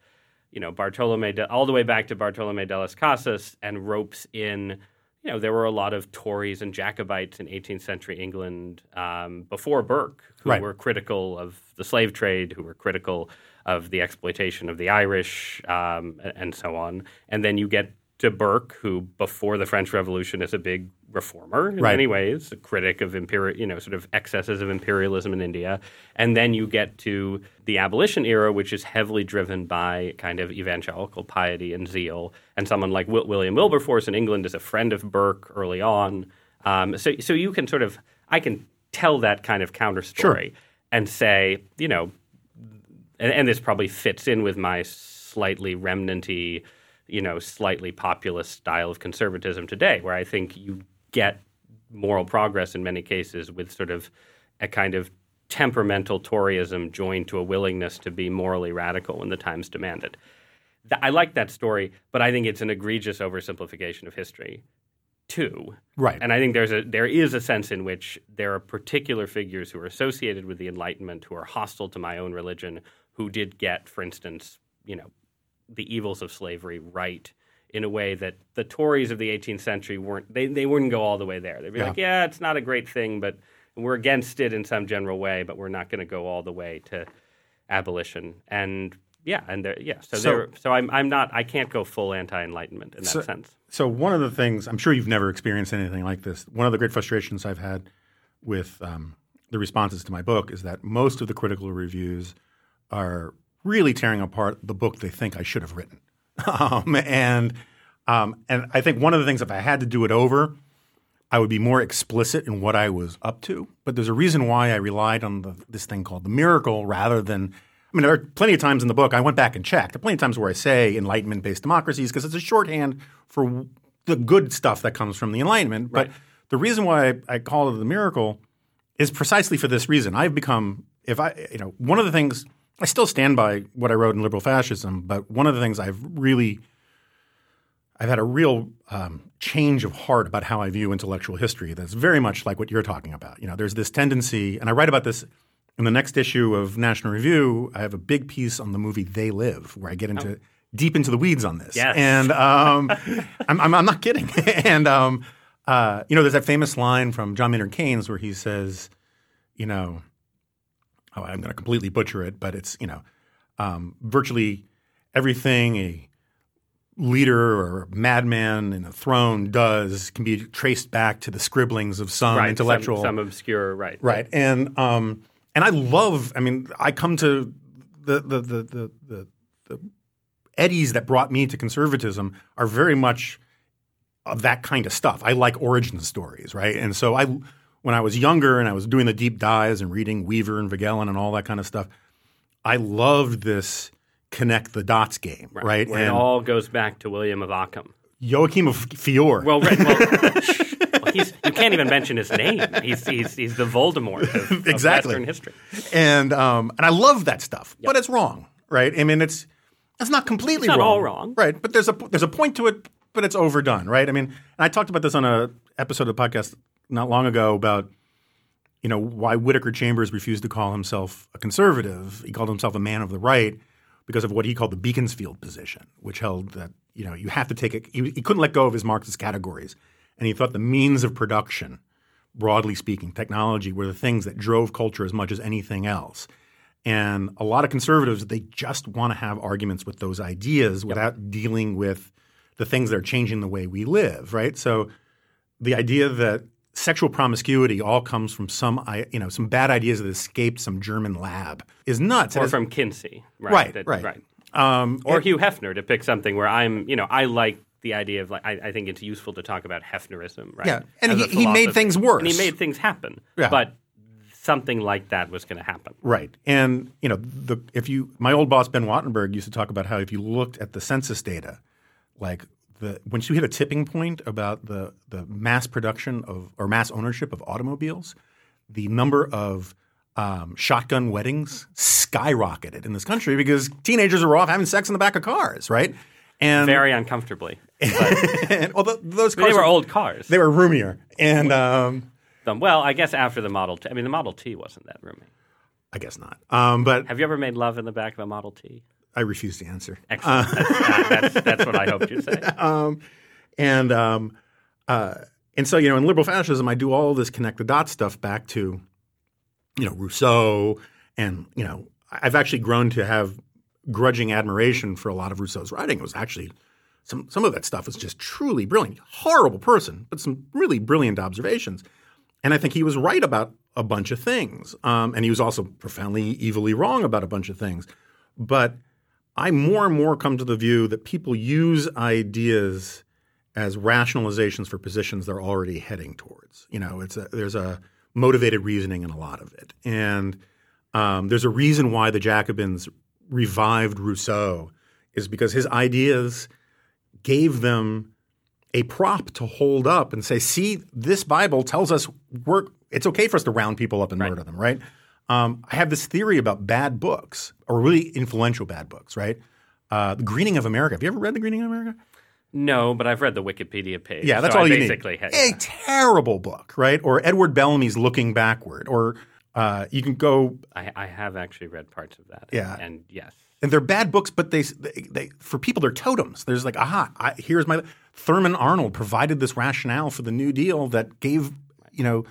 you know, Bartolome de, all the way back to Bartolome de las Casas and ropes in. you know, there were a lot of Tories and Jacobites in 18th century England um, before Burke who Right. were critical of the slave trade, who were critical of the exploitation of the Irish, um, and so on. And then you get to Burke, who before the French Revolution is a big reformer in Right. many ways, a critic of imperial, you know, sort of excesses of imperialism in India. And then you get to the abolition era, which is heavily driven by kind of evangelical piety and zeal. And someone like Wil- William Wilberforce in England is a friend of Burke early on. Um, so, so you can sort of, I can tell that kind of counter story and say, you know, and, and this probably fits in with my slightly remnanty, you know, slightly populist style of conservatism today, where I think you get moral progress in many cases with sort of a kind of temperamental Toryism joined to a willingness to be morally radical when the times demand it. Th- I like that story, but I think it's an egregious oversimplification of history, too. Right. And I think there's a there is a sense in which there are particular figures who are associated with the Enlightenment who are hostile to my own religion who did get, for instance, you know, the evils of slavery right in a way that the Tories of the 18th century weren't. They they wouldn't go all the way there. They'd be Yeah. like, yeah, it's not a great thing, but we're against it in some general way, but we're not going to go all the way to abolition. And yeah, and yeah, so So- so I'm I'm not I can't go full anti-enlightenment in that So- sense. So one of the things I'm sure you've never experienced anything like this. One of the great frustrations I've had with um, the responses to my book is that most of the critical reviews are really tearing apart the book they think I should have written. um, and um, and I think one of the things if I had to do it over, I would be more explicit in what I was up to. But there's a reason why I relied on the, this thing called the miracle rather than. I mean, there are plenty of times in the book I went back and checked. There are plenty of times where I say Enlightenment-based democracies because it's a shorthand for the good stuff that comes from the Enlightenment. But the reason why I, I call it the miracle is precisely for this reason. I've become, if I, you know, one of the things I still stand by what I wrote in liberal fascism, but one of the things I've really I've had a real um, change of heart about how I view intellectual history. That's very much like what you're talking about. You know, there's this tendency, and I write about this in the next issue of National Review. I have a big piece on the movie They Live, where I get into deep into the weeds on this. Yes. and um, I'm, I'm, I'm not kidding. and um, uh, you know, there's that famous line from John Maynard Keynes where he says, you know, oh, I'm going to completely butcher it, but it's you know, um, virtually everything a leader or madman in a throne does can be traced back to the scribblings of some right, intellectual some, some obscure right, right and um and i love i mean i come to the the the the, the, the eddies that brought me to conservatism are very much of that kind of stuff. I like origin stories right? And so i when i was younger and i was doing the deep dives and reading weaver and Voegelin and all that kind of stuff i loved this connect the dots game right, Where it all goes back to William of Ockham. Joachim of Fiore Well, right, well, you can't even mention his name. He's, he's, he's the Voldemort of, of Exactly. Western history. and um, and I love that stuff, but it's wrong, right? I mean, it's it's not completely It's not wrong, all wrong. right? But there's a there's a point to it, but it's overdone, right? I mean, and I talked about this on a episode of the podcast not long ago about you know why Whittaker Chambers refused to call himself a conservative. He called himself a man of the right because of what he called the Beaconsfield position, which held that you know you have to take it. He, he couldn't let go of his Marxist categories, and he thought the means of production broadly speaking, technology were the things that drove culture as much as anything else. And a lot of conservatives, they just want to have arguments with those ideas without dealing with the things that are changing the way we live, right? So the idea that sexual promiscuity all comes from some, you know, some bad ideas that escaped some German lab is nuts. Or from Kinsey. Right. Right, that- right. right. um, Or Hugh Hefner to pick something where I'm, you know, I like the idea of like, I, I think it's useful to talk about Hefnerism, right? Yeah, and he- he made things worse. And he made things happen. Yeah. But something like that was going to happen. Right. And you know, the if you my old boss Ben Wattenberg used to talk about how if you looked at the census data, like the once you hit a tipping point about the the mass production of or mass ownership of automobiles, the number of um, shotgun weddings skyrocketed in this country because teenagers are off having sex in the back of cars, right? And, Very uncomfortably. and well, th- those But they cars were old cars. They were roomier, and um, Um, well, I guess after the Model T. I mean, the Model T wasn't that roomy. I guess not. Um, but Have you ever made love in the back of a Model T? I refuse to answer. Excellent. that's, that's, that's what I hoped you'd say. and um, uh, and so you know, in liberal fascism, I do all this connect the dots stuff back to, you know, Rousseau, and you know, I've actually grown to have grudging admiration for a lot of Rousseau's writing. It was actually some some of that stuff was just truly brilliant. Horrible person, but some really brilliant observations. And I think he was right about a bunch of things, um, and he was also profoundly evilly wrong about a bunch of things. But I more and more come to the view that people use ideas as rationalizations for positions they're already heading towards. You know, it's a, there's a motivated reasoning in a lot of it, and um, there's a reason why the Jacobins revived Rousseau is because his ideas gave them a prop to hold up and say, "See, this Bible tells us we're it's okay for us to round people up and Right. murder them." Right? Um, I have this theory about bad books or really influential bad books. Right? Uh, the Greening of America. Have you ever read The Greening of America? No, but I've read the Wikipedia page. Yeah, that's so all I you basically need. had- A terrible book, right? Or Edward Bellamy's Looking Backward, or uh, you can go I, I have actually read parts of that. Yeah. and yes, and they're bad books, but they, they, they for people they're totems. There's like, aha, I, here's my Thurman Arnold provided this rationale for the New Deal that gave you know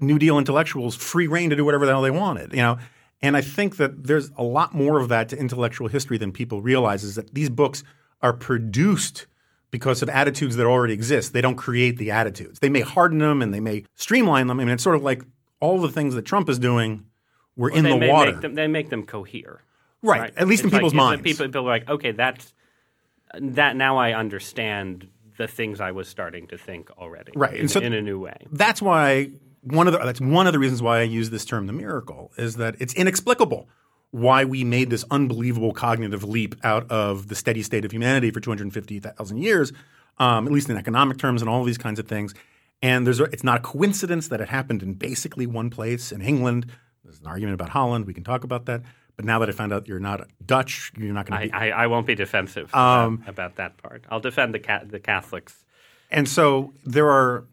New Deal intellectuals free reign to do whatever the hell they wanted, you know. And I think that there's a lot more of that to intellectual history than people realize. Is that these books are produced because of attitudes that already exist. They don't create the attitudes. They may harden them and they may streamline them. I mean, it's sort of like all the things that Trump is doing were in they the water. Make them, they make them cohere. Right, at least in It's like- people's minds. People, people are like, okay, that's that. Now I understand the things I was starting to think already. Right, in, so- in a new way. that's why one of the that's one of the reasons why I use this term the miracle is that it's inexplicable why we made this unbelievable cognitive leap out of the steady state of humanity for 250,000 years, um, at least in economic terms and all these kinds of things. And there's a, it's not a coincidence that it happened in basically one place in England. There's an argument about Holland. We can talk about that. But now that I found out you're not Dutch, you're not going to be. I, I won't be defensive Um, about, about that part. I'll defend the ca- the Catholics. And so there are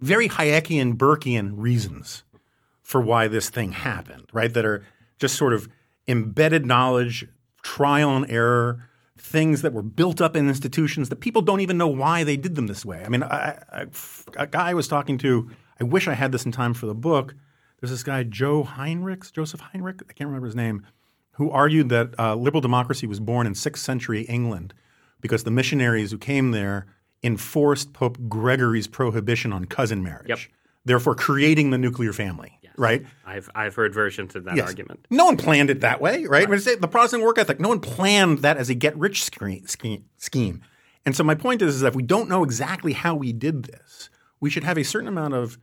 very Hayekian, Burkean reasons for why this thing happened, right? That are just sort of embedded knowledge, trial and error, things that were built up in institutions that people don't even know why they did them this way. I mean, I, I, a guy I was talking to, I wish I had this in time for the book. There's this guy, Joe Heinrichs, Joseph Heinrich, I can't remember his name, who argued that uh, liberal democracy was born in 6th century England because the missionaries who came there enforced Pope Gregory's prohibition on cousin marriage, Yep. therefore creating the nuclear family, right? I've I've heard versions of that Yes. argument. No one planned it that way, right? Say the Protestant work ethic, no one planned that as a get rich scheme. scheme. And so my point is, is that if we don't know exactly how we did this, we should have a certain amount of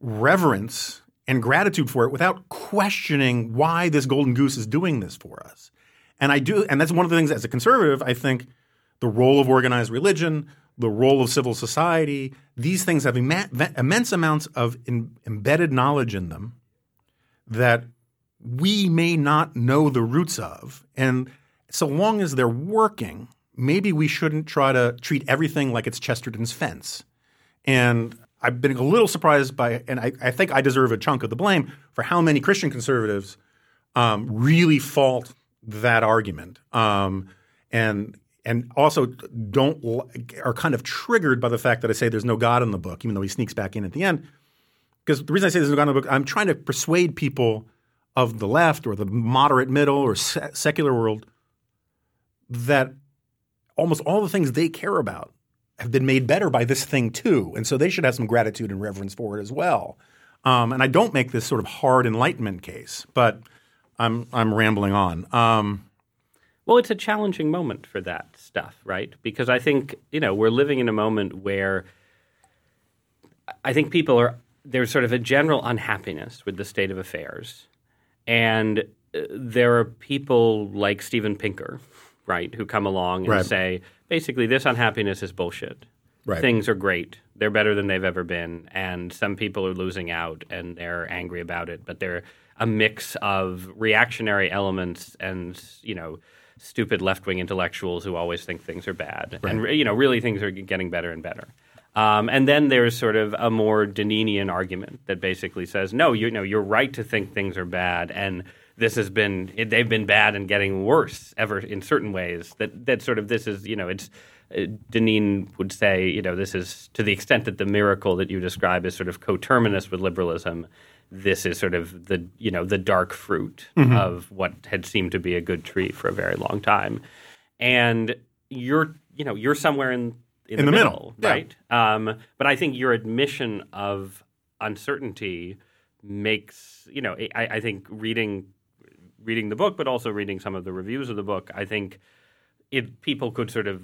reverence and gratitude for it without questioning why this golden goose is doing this for us. And I do, and that's one of the things as a conservative, I think the role of organized religion, the role of civil society, these things have immense amounts of in, embedded knowledge in them that we may not know the roots of. And so long as they're working, maybe we shouldn't try to treat everything like it's Chesterton's fence. And I've been a little surprised by, and I, I think I deserve a chunk of the blame for how many Christian conservatives um, really fault that argument, um, and and also don't are kind of triggered by the fact that I say there's no God in the book, even though he sneaks back in at the end. Because the reason I say there's no God in the book, I'm trying to persuade people of the left or the moderate middle or se- secular world that almost all the things they care about have been made better by this thing too, and so they should have some gratitude and reverence for it as well. Um, and I don't make this sort of hard enlightenment case, but I'm I'm rambling on. Um, Well, it's a challenging moment for that stuff, right? Because I think, you know, we're living in a moment where I think people are, there's sort of a general unhappiness with the state of affairs. And uh, there are people like Steven Pinker, right, who come along and Right. say, basically, this unhappiness is bullshit. Right. Things are great. They're better than they've ever been. And some people are losing out and they're angry about it. But they're a mix of reactionary elements and, you know, stupid left wing intellectuals who always think things are bad. And, you know, really things are getting better and better. Um, and then there's sort of a more Deneenian argument that basically says, no, you know, you're right to think things are bad, and this has been they've been bad and getting worse ever in certain ways. That that sort of this is you know it's. Deneen would say, you know, this is to the extent that the miracle that you describe is sort of coterminous with liberalism. This is sort of the you know the dark fruit Mm-hmm. of what had seemed to be a good tree for a very long time, and you're you know you're somewhere in in, In the, the middle, middle, yeah. right? Um, but I think your admission of uncertainty makes you know I, I think reading reading the book, but also reading some of the reviews of the book, I think it people could sort of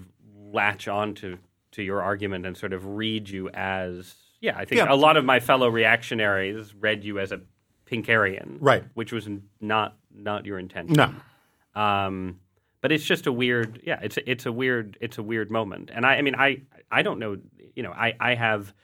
latch on to to your argument and sort of read you as yeah. I think Yeah. a lot of my fellow reactionaries read you as a Pinkerian, Right. Which was not not your intention. No. Um, but it's just a weird, yeah. It's it's a weird it's a weird moment, and I, I mean, I I don't know, you know, I I have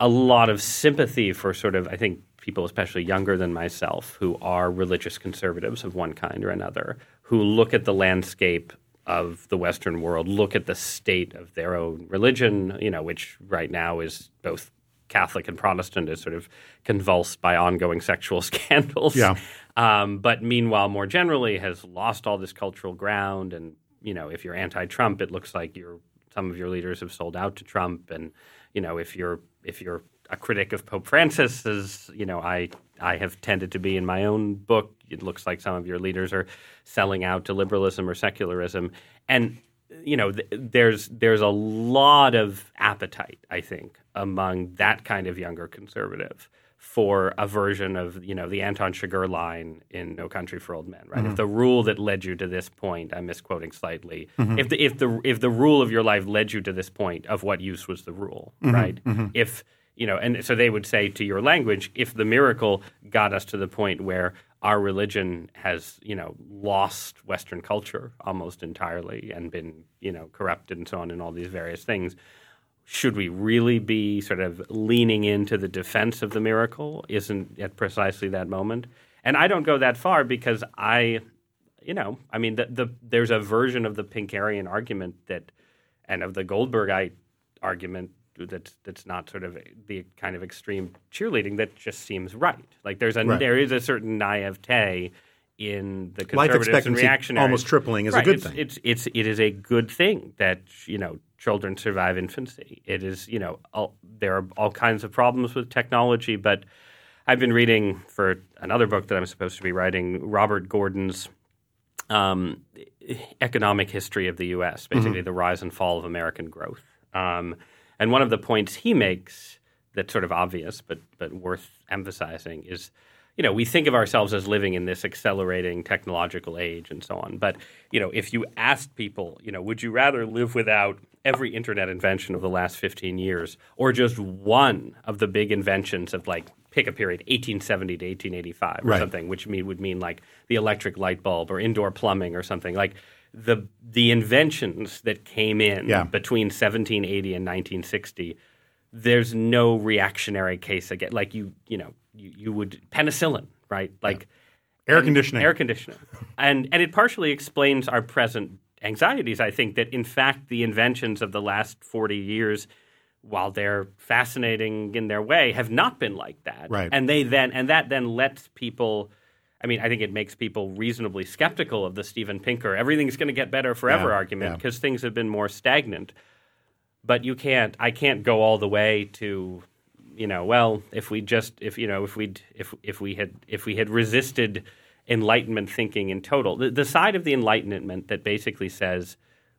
a lot of sympathy for sort of I think people, especially younger than myself, who are religious conservatives of one kind or another, who look at the landscape of the Western world, look at the state of their own religion, you know, which right now is both Catholic and Protestant, is sort of convulsed by ongoing sexual scandals. Yeah. Um, but meanwhile, more generally, has lost all this cultural ground. And you know, if you're anti-Trump, it looks like you're some of your leaders have sold out to Trump. And you know, if you're if you're a critic of Pope Francis, as you know, I I have tended to be in my own book. It looks like some of your leaders are selling out to liberalism or secularism, and you know, th- there's there's a lot of appetite, I think, among that kind of younger conservative for a version of you know the Anton Chigurh line in No Country for Old Men, right? If mm-hmm. the rule that led you to this point, I'm misquoting slightly. Mm-hmm. If the if the if the rule of your life led you to this point, of what use was the rule, mm-hmm. right? If you know, and so they would say to your language, if the miracle got us to the point where our religion has, you know, lost Western culture almost entirely and been, you know, corrupted and so on and all these various things, should we really be sort of leaning into the defense of the miracle? Isn't at precisely that moment? And I don't go that far because I, you know, I mean, the, the there's a version of the Pinkerian argument that, and of the Goldbergite argument that's that's not sort of the kind of extreme cheerleading that just seems right. Like there's a Right. there is a certain naivete in the conservatives and expectancy reactionaries. almost tripling is a good it's, thing. It's it's it is a good thing that you know children survive infancy. It is you know all, there are all kinds of problems with technology, but I've been reading for another book that I'm supposed to be writing, Robert Gordon's um, economic history of the U.S., basically the rise and fall of American growth. Um, and one of the points he makes that's sort of obvious but but worth emphasizing is, you know, we think of ourselves as living in this accelerating technological age and so on. But you know, if you asked people, you know, would you rather live without every internet invention of the last 15 years or just one of the big inventions of like pick a period 1870 to 1885 or Right. something which mean, would mean like the electric light bulb or indoor plumbing or something like the the inventions that came in Yeah. between 1780 and 1960 there's no reactionary case again like you you know you, you would penicillin right like Air and- conditioning. air conditioning and and it partially explains our present anxieties i think that in fact the inventions of the last 40 years while they're fascinating in their way have not been like that Right. and they then and that then lets people I mean, I think it makes people reasonably skeptical of the Steven Pinker everything's going to get better forever Yeah, argument yeah. because things have been more stagnant. But you can't. I can't go all the way to, you know. Well, if we just, if you know, if we, if if we had, if we had resisted Enlightenment thinking in total, the, the side of the Enlightenment that basically says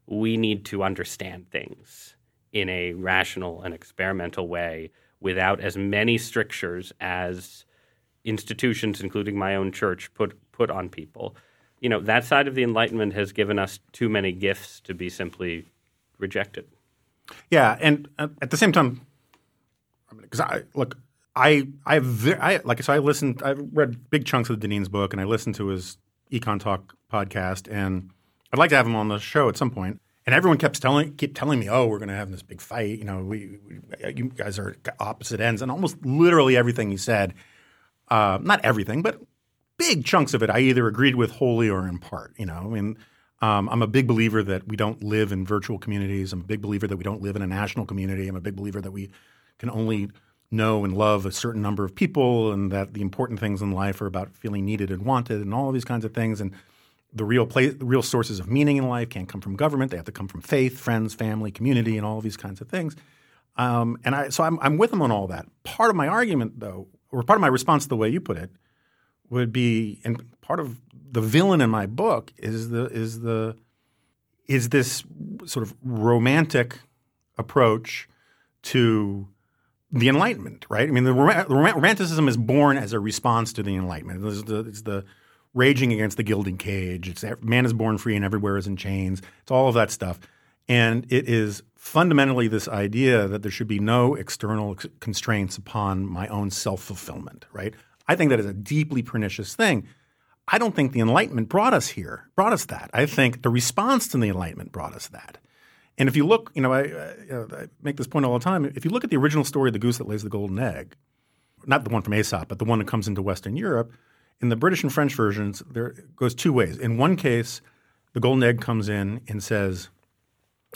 we need to understand things in a rational and experimental way without as many strictures as institutions, including my own church, put put on people. You know, that side of the Enlightenment has given us too many gifts to be simply rejected. Yeah, and uh, at the same time, because I look, I I, ve- I like so I listened. I read big chunks of Deneen's book, and I listened to his Econ Talk podcast, and I'd like to have him on the show at some point. And everyone kept telling keep telling me, "Oh, we're going to have this big fight." You know, we, we you guys are opposite ends, and almost literally everything he said, uh, not everything, but big chunks of it, I either agreed with wholly or in part. You know, I mean, um, I'm a big believer that we don't live in virtual communities. I'm a big believer that we don't live in a national community. I'm a big believer that we can only know and love a certain number of people, and that the important things in life are about feeling needed and wanted, and all of these kinds of things. And the real place, the real sources of meaning in life can't come from government; they have to come from faith, friends, family, community, and all of these kinds of things. Um, and I, so I'm, I'm with them on all that. Part of my argument, though, or part of my response to the way you put it, would be, and part of the villain in my book is the is the is this sort of romantic approach to the Enlightenment, right? I mean, the, rom- romanticism is born as a response to the Enlightenment. It's the, it's the raging against the gilded cage. It's man is born free and everywhere is in chains. It's all of that stuff, and it is fundamentally this idea that there should be no external constraints upon my own self fulfillment, right? I think that is a deeply pernicious thing. I don't think the Enlightenment brought us here, brought us that. I think the response to the Enlightenment brought us that. And if you look, you know, I, I, make this point all the time. If you look at the original story of the goose that lays the golden egg, not the one from Aesop, but the one that comes into Western Europe, in the British and French versions, there goes two ways. In one case, the golden egg comes in and says,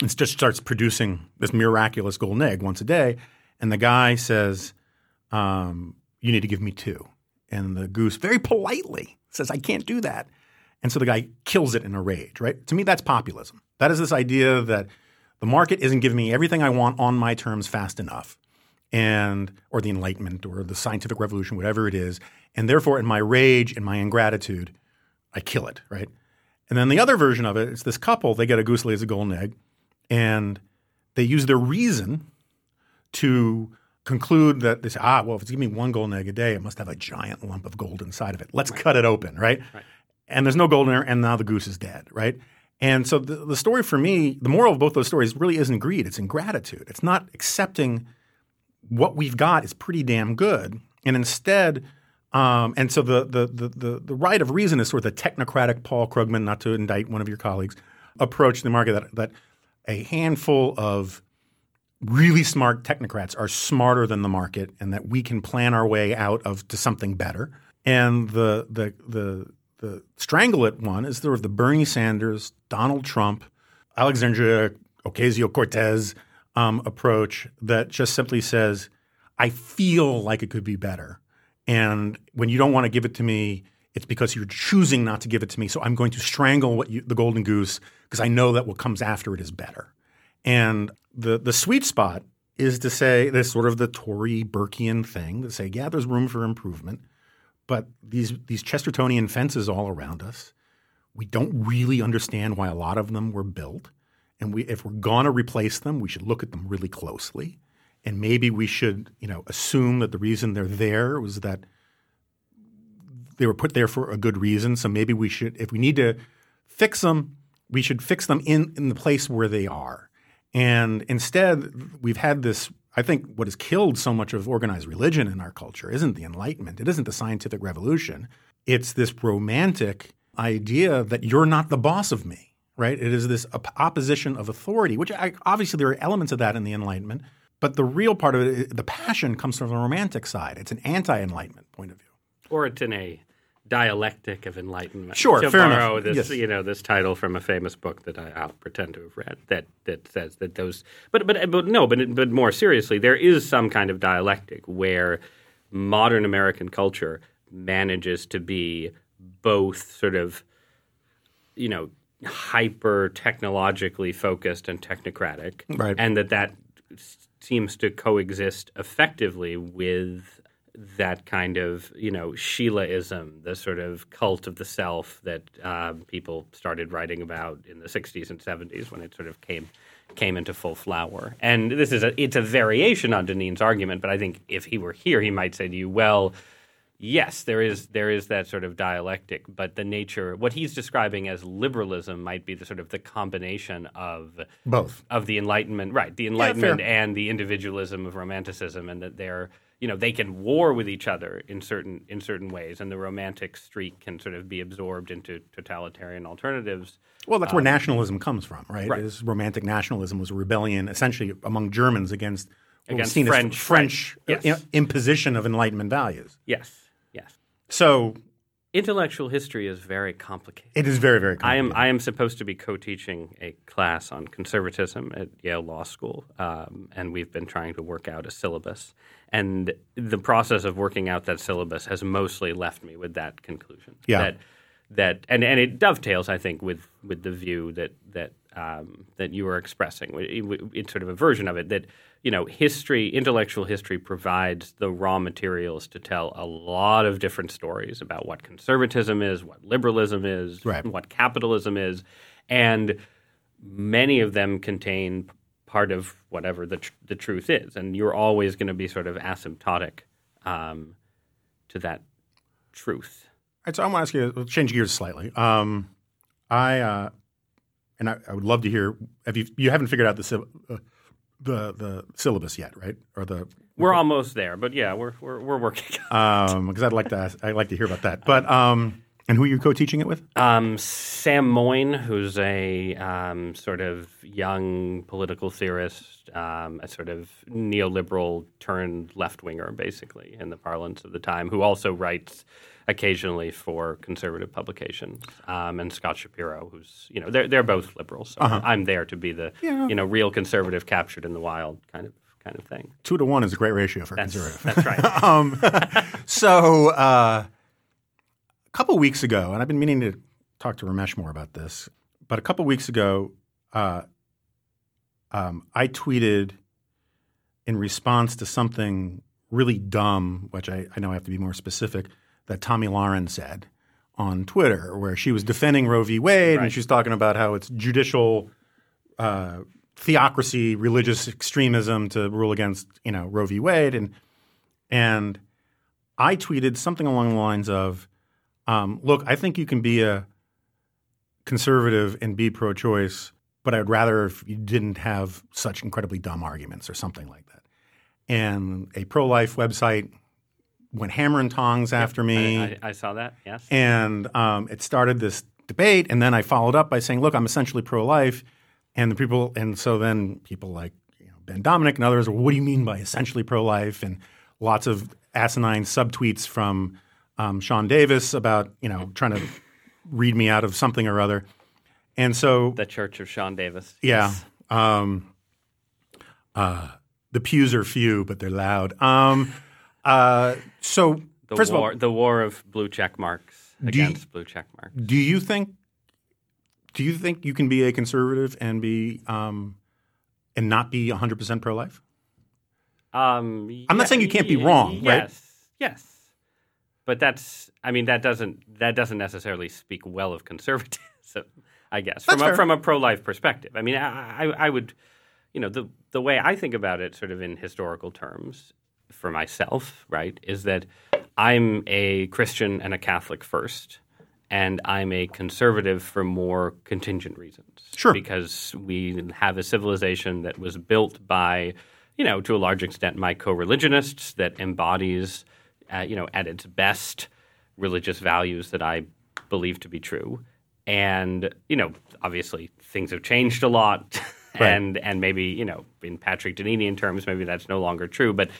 it just starts producing this miraculous golden egg once a day, and the guy says, um, "You need to give me two. And the goose very politely says, "I can't do that." And so the guy kills it in a rage. Right? To me, that's populism. That is this idea that the market isn't giving me everything I want on my terms fast enough, and or the Enlightenment or the scientific revolution, whatever it is, and therefore in my rage and my ingratitude, I kill it, right? And then the other version of it is this couple, they get a goose lays a golden egg, and they use their reason to conclude that they say, ah, well, if it's giving me one golden egg a day, it must have a giant lump of gold inside of it. Let's right. cut it open, right? right? And there's no gold in there, and now the goose is dead, right? And so the, the story for me, the moral of both those stories really isn't greed, it's ingratitude. It's not accepting what we've got is pretty damn good. And instead, um, and so the, the, the, the, the right of reason is sort of the technocratic Paul Krugman, not to indict one of your colleagues, approach to the market that, that a handful of really smart technocrats are smarter than the market and that we can plan our way out of to something better. And the, the, the the strangle it one is sort of the Bernie Sanders, Donald Trump, Alexandria Ocasio Cortez um, approach that just simply says, I feel like it could be better. And when you don't want to give it to me, it's because you're choosing not to give it to me. So I'm going to strangle what you, the golden goose because I know that what comes after it is better. And the the sweet spot is to say this sort of the Tory Burkean thing to say, yeah, there's room for improvement. But these these Chestertonian fences all around us, we don't really understand why a lot of them were built. And we, if we're going to replace them, we should look at them really closely. And maybe we should, you know, assume that the reason they're there was that they were put there for a good reason. So maybe we should, if we need to fix them, we should fix them in, in the place where they are. And instead, we've had this I think what has killed so much of organized religion in our culture isn't the Enlightenment, it isn't the scientific revolution. It's this romantic idea that you're not the boss of me, right? It is this op- opposition of authority, which I, obviously there are elements of that in the Enlightenment, but the real part of it, the passion comes from the romantic side. It's an anti-Enlightenment point of view. Or it's an a dialectic of enlightenment. Sure, to fair borrow enough. this, yes. you know, this title from a famous book that I, will pretend to have read that that says that those, but but but no, but but more seriously, there is some kind of dialectic where modern American culture manages to be both sort of, you know, hyper technologically focused and technocratic, right. and that that seems to coexist effectively with that kind of you know Sheilaism, the sort of cult of the self that um, people started writing about in the '60s and '70s when it sort of came came into full flower. And this is a it's a variation on Deneen's argument, but I think if he were here, he might say to you, well. Yes, there is there is that sort of dialectic, but the nature what he's describing as liberalism might be the sort of the combination of both of the Enlightenment, right? The Enlightenment yeah, and the individualism of Romanticism, and that they're you know they can war with each other in certain in certain ways, and the romantic streak can sort of be absorbed into totalitarian alternatives. Well, that's um, where nationalism comes from, right? right. Is romantic nationalism was a rebellion essentially among Germans against against French, French right. yes. imposition of Enlightenment values. Yes, yes. So Intellectual history is very complicated. It is very, very I complicated. am I am supposed to be co-teaching a class on conservatism at Yale Law School, um, and we've been trying to work out a syllabus. And the process of working out that syllabus has mostly left me with that conclusion. Yeah. That that and, and it dovetails, I think, with with the view that that um, that you were expressing. It- It's sort of a version of it that you know history, intellectual history, provides the raw materials to tell a lot of different stories about what conservatism is, what liberalism is, Right. what capitalism is, and many of them contain part of whatever the tr- the truth is, and you're always going to be sort of asymptotic um, to that truth. All right, so I want to ask you, we'll change gears slightly. Um, I uh, and I, I would love to hear. Have you you haven't figured out the uh, the the syllabus yet, right? Or the We're almost there, but yeah, we're we're, we're working. because I'd like to ask, I'd like to hear about that. But um, and who are you co-teaching it with? Um, Sam Moyn, who's a um, sort of young political theorist, um, a sort of neoliberal turned left winger, basically, in the parlance of the time, who also writes occasionally for conservative publications, um, and Scott Shapiro, who's you know they're they're both liberals. So I'm there to be the Yeah. you know real conservative captured in the wild kind of kind of thing. Two to one is a great ratio for That's, conservative. that's right. um, so uh, a couple weeks ago, and I've been meaning to talk to Ramesh more about this, but a couple weeks ago, uh, um, I tweeted in response to something really dumb, which I, I know I have to be more specific, that Tomi Lahren said on Twitter, where she was defending Roe v. Wade, and Right. she was talking about how it's judicial uh, theocracy, religious extremism to rule against you know Roe v. Wade, and and I tweeted something along the lines of, um, "Look, I think you can be a conservative and be pro-choice, but I'd rather if you didn't have such incredibly dumb arguments or something like that." And a pro-life website went hammer and tongs after me I, I, I saw that. Yes. and um, it started this debate. And then I followed up by saying, "Look, I'm essentially pro-life," and the people, and so then people like you know, Ben Domenech and others, what do you mean by essentially pro-life? And lots of asinine subtweets from um, Sean Davis about you know trying to read me out of something or other. And so the Church of Sean Davis. yeah. Yes. Um, uh, the pews are few, but they're loud. Um, uh, so, The first war, of all, the war of blue check marks Do you- against blue check marks. do you think do you think you can be a conservative and be um, and not be 100% pro-life? Um, I'm not yeah, saying you can't be wrong, right? Yes, yes, but that's. I mean, that doesn't that doesn't necessarily speak well of conservatism. I guess That's from a, from a pro life perspective. I mean, I, I, I would, you know, the the way I think about it, sort of in historical terms, for myself, right, is that I'm a Christian and a Catholic first, and I'm a conservative for more contingent reasons. Sure. Because we have a civilization that was built by, you know, to a large extent, my co-religionists that embodies, uh, you know, at its best, religious values that I believe to be true. And you know, obviously, things have changed a lot, Right. and and maybe you know, in Patrick Deneenian terms, maybe that's no longer true. But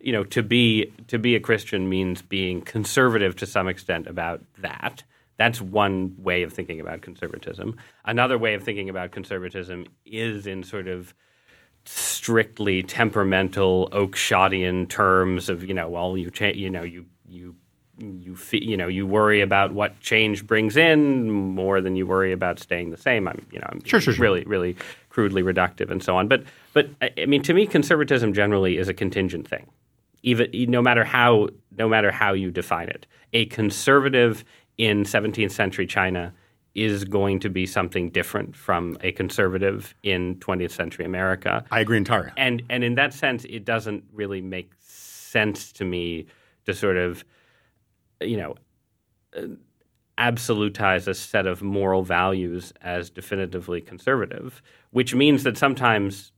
you know, to be to be a Christian means being conservative to some extent about that. That's one way of thinking about conservatism. Another way of thinking about conservatism is in sort of strictly temperamental Oakeshottian terms of you know, well, you cha- you know, you you you fe- you know, you worry about what change brings in more than you worry about staying the same. I'm you know, I'm Sure, sure, sure. really really crudely reductive and so on. But but I mean, to me, conservatism generally is a contingent thing. Even no matter how no matter how you define it, a conservative in 17th century China is going to be something different from a conservative in 20th century America. I agree entirely. And and in that sense, it doesn't really make sense to me to sort of, you know, absolutize a set of moral values as definitively conservative, which means that sometimes.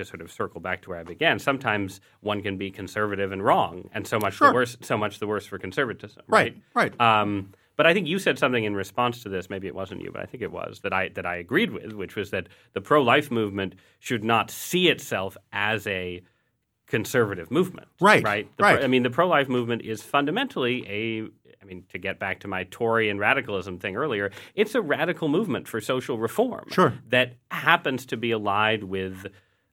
To sort of circle back to where I began, sometimes one can be conservative and wrong, and so much Sure. the worse. So much the worse for conservatism. Right, right. Um, but I think you said something in response to this. Maybe it wasn't you, but I think it was that I that I agreed with, which was that the pro-life movement should not see itself as a conservative movement. Right, Right. The right. Pro, I mean, the pro-life movement is fundamentally a I mean, to get back to my Tory and radicalism thing earlier, it's a radical movement for social reform Sure. that happens to be allied with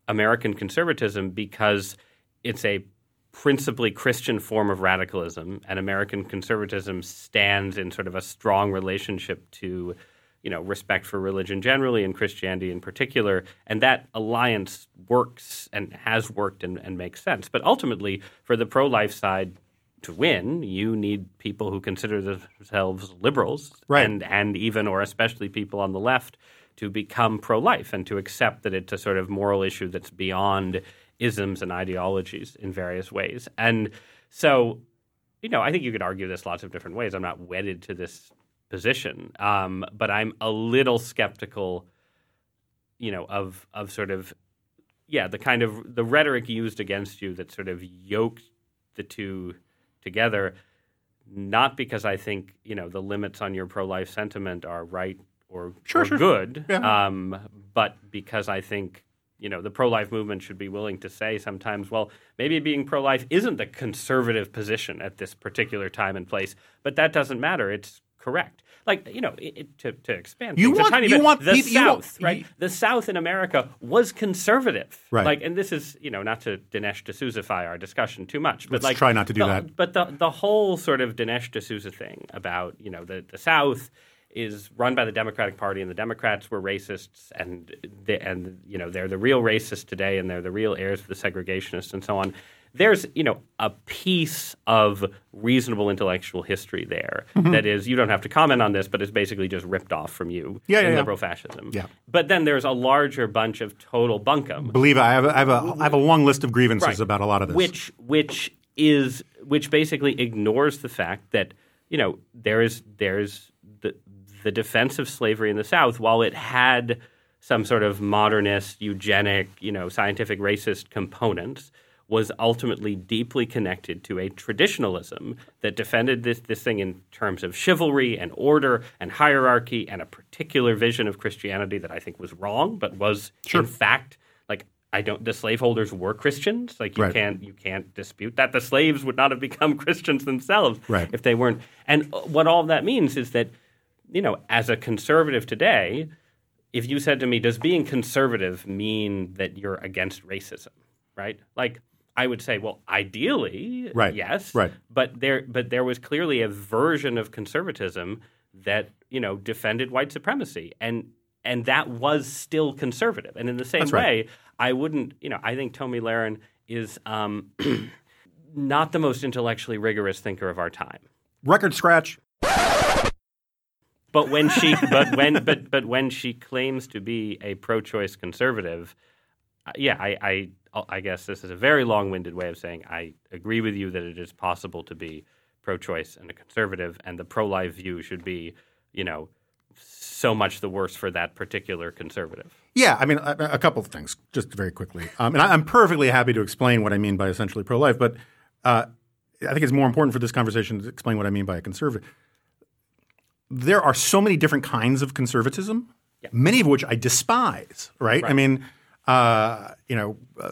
American conservatism because it's a principally Christian form of radicalism, and American conservatism stands in sort of a strong relationship to, you know, respect for religion generally and Christianity in particular, and that alliance works and has worked and, and makes sense. But ultimately, for the pro-life side to win, you need people who consider themselves liberals, Right. and and even or especially people on the left to become pro-life and to accept that it's a sort of moral issue that's beyond isms and ideologies in various ways. And so, you know, I think you could argue this lots of different ways. I'm not wedded to this position, um, but I'm a little skeptical, you know, of of sort of yeah, the kind of the rhetoric used against you that sort of yoked the two together. Not because I think you know the limits on your pro-life sentiment are right or, Sure, or sure. good, Yeah. um, but because I think you know the pro-life movement should be willing to say sometimes, well, maybe being pro-life isn't the conservative position at this particular time and place, but that doesn't matter. It's correct. Like you know, it, it- to, to expand You want- tiny you bit, want the peop- you want- South, right? The South in America was conservative, Right. Like, and this is you know not to Dinesh D'Souzaify our discussion too much, but Let's like try not to do the- that. But the the whole sort of Dinesh D'Souza thing about you know the the South is run by the Democratic Party, and the Democrats were racists, and the, and you know they're the real racists today, and they're the real heirs of the segregationists, and so on. There's you know a piece of reasonable intellectual history there Mm-hmm. that is you don't have to comment on this, but it's basically just ripped off from you Yeah, yeah, in yeah. liberal fascism. Yeah. But then there's a larger bunch of total bunkum Believe it, I have a, I have a, I have a long list of grievances Right. about a lot of this. which which is which basically ignores the fact that you know there is there's the defense of slavery in the South, while it had some sort of modernist, eugenic, you know, scientific racist components, was ultimately deeply connected to a traditionalism that defended this this thing in terms of chivalry and order and hierarchy and a particular vision of Christianity that I think was wrong, but was in fact like I don't. The slaveholders were Christians. Like you Right. can't you can't dispute that. The slaves would not have become Christians themselves Right. if they weren't. And uh, what all that means is that you know, as a conservative today, if you said to me, "Does being conservative mean that you're against racism?" Right? Like I would say, well, ideally, Right. yes, Right. But there, but there was clearly a version of conservatism that you know defended white supremacy, and and that was still conservative. And in the same That's right. way, I wouldn't, you know, I think Tomi Lahren is um, not the most intellectually rigorous thinker of our time. Record scratch. But when she, but when, but but when she claims to be a pro-choice conservative, uh, yeah, I, I, I guess this is a very long-winded way of saying I agree with you that it is possible to be pro-choice and a conservative, and the pro-life view should be, you know, so much the worse for that particular conservative. Yeah, I mean, a, a couple of things, just very quickly. Um, and I, I'm perfectly happy to explain what I mean by essentially pro life, but uh, I think it's more important for this conversation to explain what I mean by a conservative. There are so many different kinds of conservatism, many of which I despise, right? I mean, uh, you know, uh,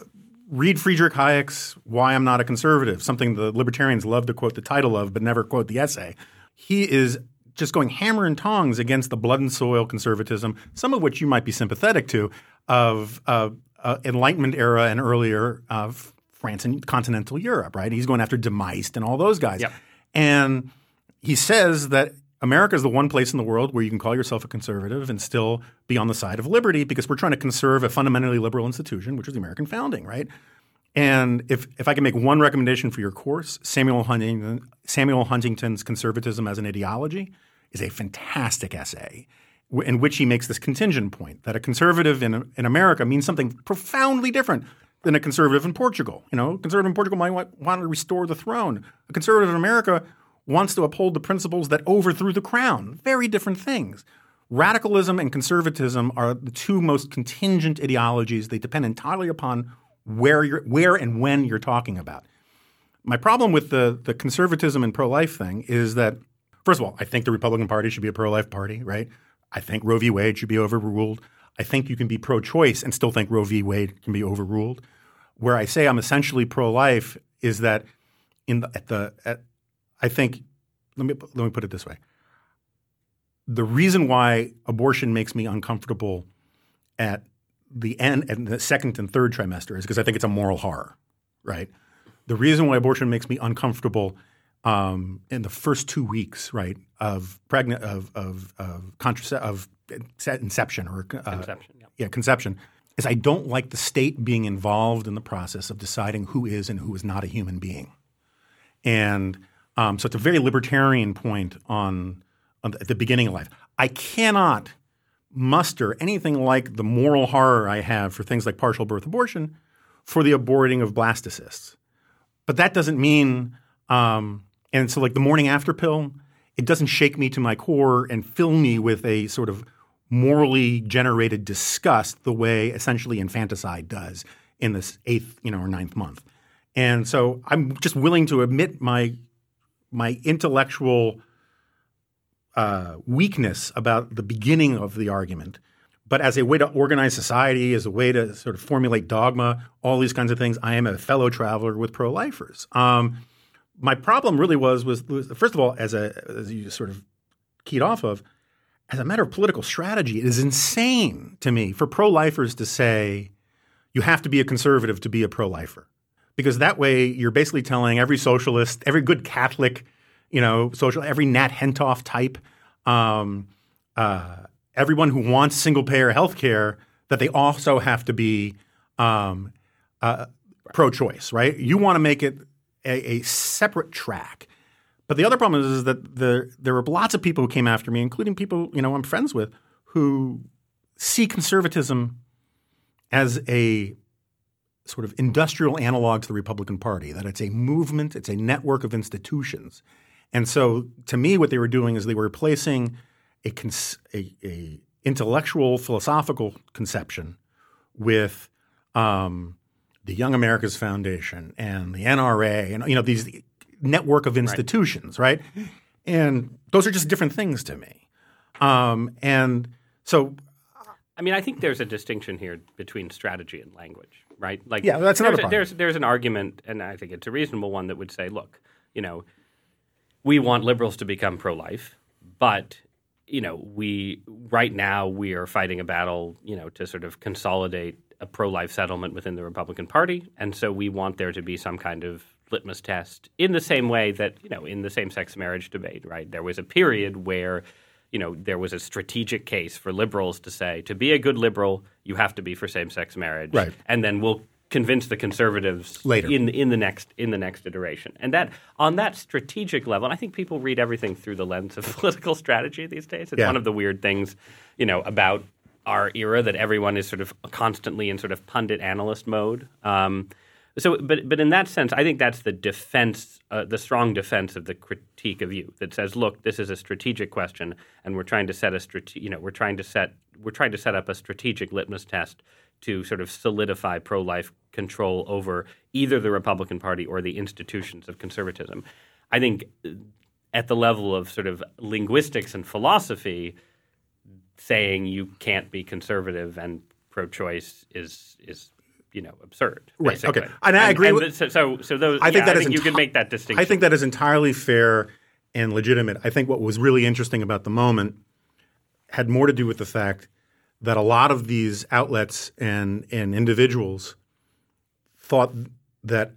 read Friedrich Hayek's Why I'm Not a Conservative, something the libertarians love to quote the title of, but never quote the essay. He is just going hammer and tongs against the blood and soil conservatism, some of which you might be sympathetic to, of uh, uh, Enlightenment era and earlier of France and continental Europe, right? He's going after De Maistre and all those guys. Yep. And he says that America is the one place in the world where you can call yourself a conservative and still be on the side of liberty because we're trying to conserve a fundamentally liberal institution, which is the American founding, right? And if, if I can make one recommendation for your course, Samuel Huntington, Samuel Huntington's Conservatism as an Ideology is a fantastic essay in which he makes this contingent point that a conservative in, in America means something profoundly different than a conservative in Portugal. You know, a conservative in Portugal might want, want to restore the throne. A conservative in America wants to uphold the principles that overthrew the crown. Very different things. Radicalism and conservatism are the two most contingent ideologies. They depend entirely upon where you're, where and when you're talking about. My problem with the the conservatism and pro life thing is that first of all, I think the Republican Party should be a pro life party, right? I think Roe v. Wade should be overruled. I think you can be pro choice and still think Roe v. Wade can be overruled. Where I say I'm essentially pro life is that in the, at the at, I think let me let me put it this way. The reason why abortion makes me uncomfortable at the end and the second and third trimester is because I think it's a moral horror, right? The reason why abortion makes me uncomfortable um, in the first two weeks, right, of pregnant of of of, contrace- of inception or uh, Conception, yeah. yeah, conception, is I don't like the state being involved in the process of deciding who is and who is not a human being. And um, so it's a very libertarian point on, on the, at the beginning of life. I cannot muster anything like the moral horror I have for things like partial birth abortion for the aborting of blastocysts. But that doesn't mean, um, and so like the morning after pill, it doesn't shake me to my core and fill me with a sort of morally generated disgust the way essentially infanticide does in this eighth, you know, or ninth month. And so I'm just willing to admit my my intellectual uh, weakness about the beginning of the argument. But as a way to organize society, as a way to sort of formulate dogma, all these kinds of things, I am a fellow traveler with pro-lifers. Um, my problem really was, was was first of all, as a as you sort of keyed off of, as a matter of political strategy, it is insane to me for pro-lifers to say you have to be a conservative to be a pro-lifer because that way you're basically telling every socialist, every good Catholic, you know, social, every Nat Hentoff type, um, uh, everyone who wants single payer health care that they also have to be um, uh, pro choice, right? You want to make it a, a, separate track. But the other problem is, is that the, there were lots of people who came after me, including people you know I'm friends with, who see conservatism as a sort of industrial analog to the Republican Party, that it's a movement, it's a network of institutions. And so to me, what they were doing is they were replacing a, cons- a, a intellectual, philosophical conception with um, the Young America's Foundation and the NRA and you know these network of institutions, right? right? And those are just different things to me. Um, and so I mean, I think there's a distinction here between strategy and language, right? Like, yeah, that's another there's, there's there's an argument, and I think it's a reasonable one that would say, look, you know, we want liberals to become pro-life, but you know, we right now we are fighting a battle, you know, to sort of consolidate a pro-life settlement within the Republican Party, and so we want there to be some kind of litmus test in the same way that you know in the same-sex marriage debate, right? There was a period where you know there was a strategic case for liberals to say to be a good liberal you have to be for same-sex marriage, right? And then we'll convince the conservatives later in in the next in the next iteration. And that on that strategic level, and I think people read everything through the lens of political strategy these days. It's yeah. one of the weird things, you know, about our era that everyone is sort of constantly in sort of pundit analyst mode. Um, so, but but in that sense, I think that's the defense, uh, the strong defense of the critique of you that says, look, this is a strategic question, and we're trying to set a strate- you know, we're trying to set we're trying to set up a strategic litmus test to sort of solidify pro-life control over either the Republican Party or the institutions of conservatism. I think uh, at the level of sort of linguistics and philosophy, saying you can't be conservative and pro-choice is is you know absurd. Right. Basically. Okay. And I agree. And, with, so, so so those. I think yeah, that I think is you can make that distinction. I think that is entirely fair and legitimate. I think what was really interesting about the moment had more to do with the fact that a lot of these outlets and and individuals thought that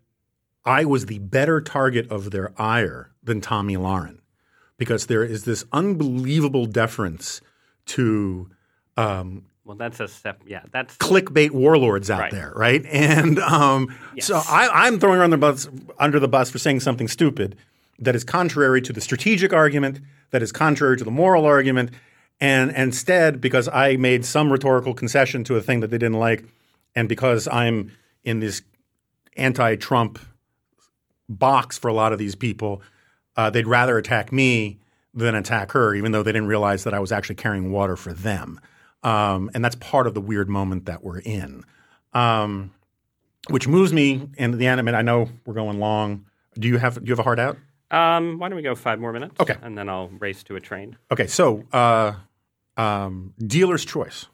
I was the better target of their ire than Tomi Lahren because there is this unbelievable deference to um, well, that's a step. Yeah, that's clickbait warlords out Right. there, right? And um, Yes. so I, I'm throwing her under the bus under the bus for saying something stupid that is contrary to the strategic argument, that is contrary to the moral argument, and instead because I made some rhetorical concession to a thing that they didn't like, and because I'm in this anti-Trump box for a lot of these people, uh, they'd rather attack me than attack her, even though they didn't realize that I was actually carrying water for them. Um, and that's part of the weird moment that we're in. Um, which moves me into the end. I mean, I know we're going long. Do you have do you have a hard out? Um, why don't we go five more minutes? Okay. and then I'll race to a train. Okay, so uh, um, dealer's choice.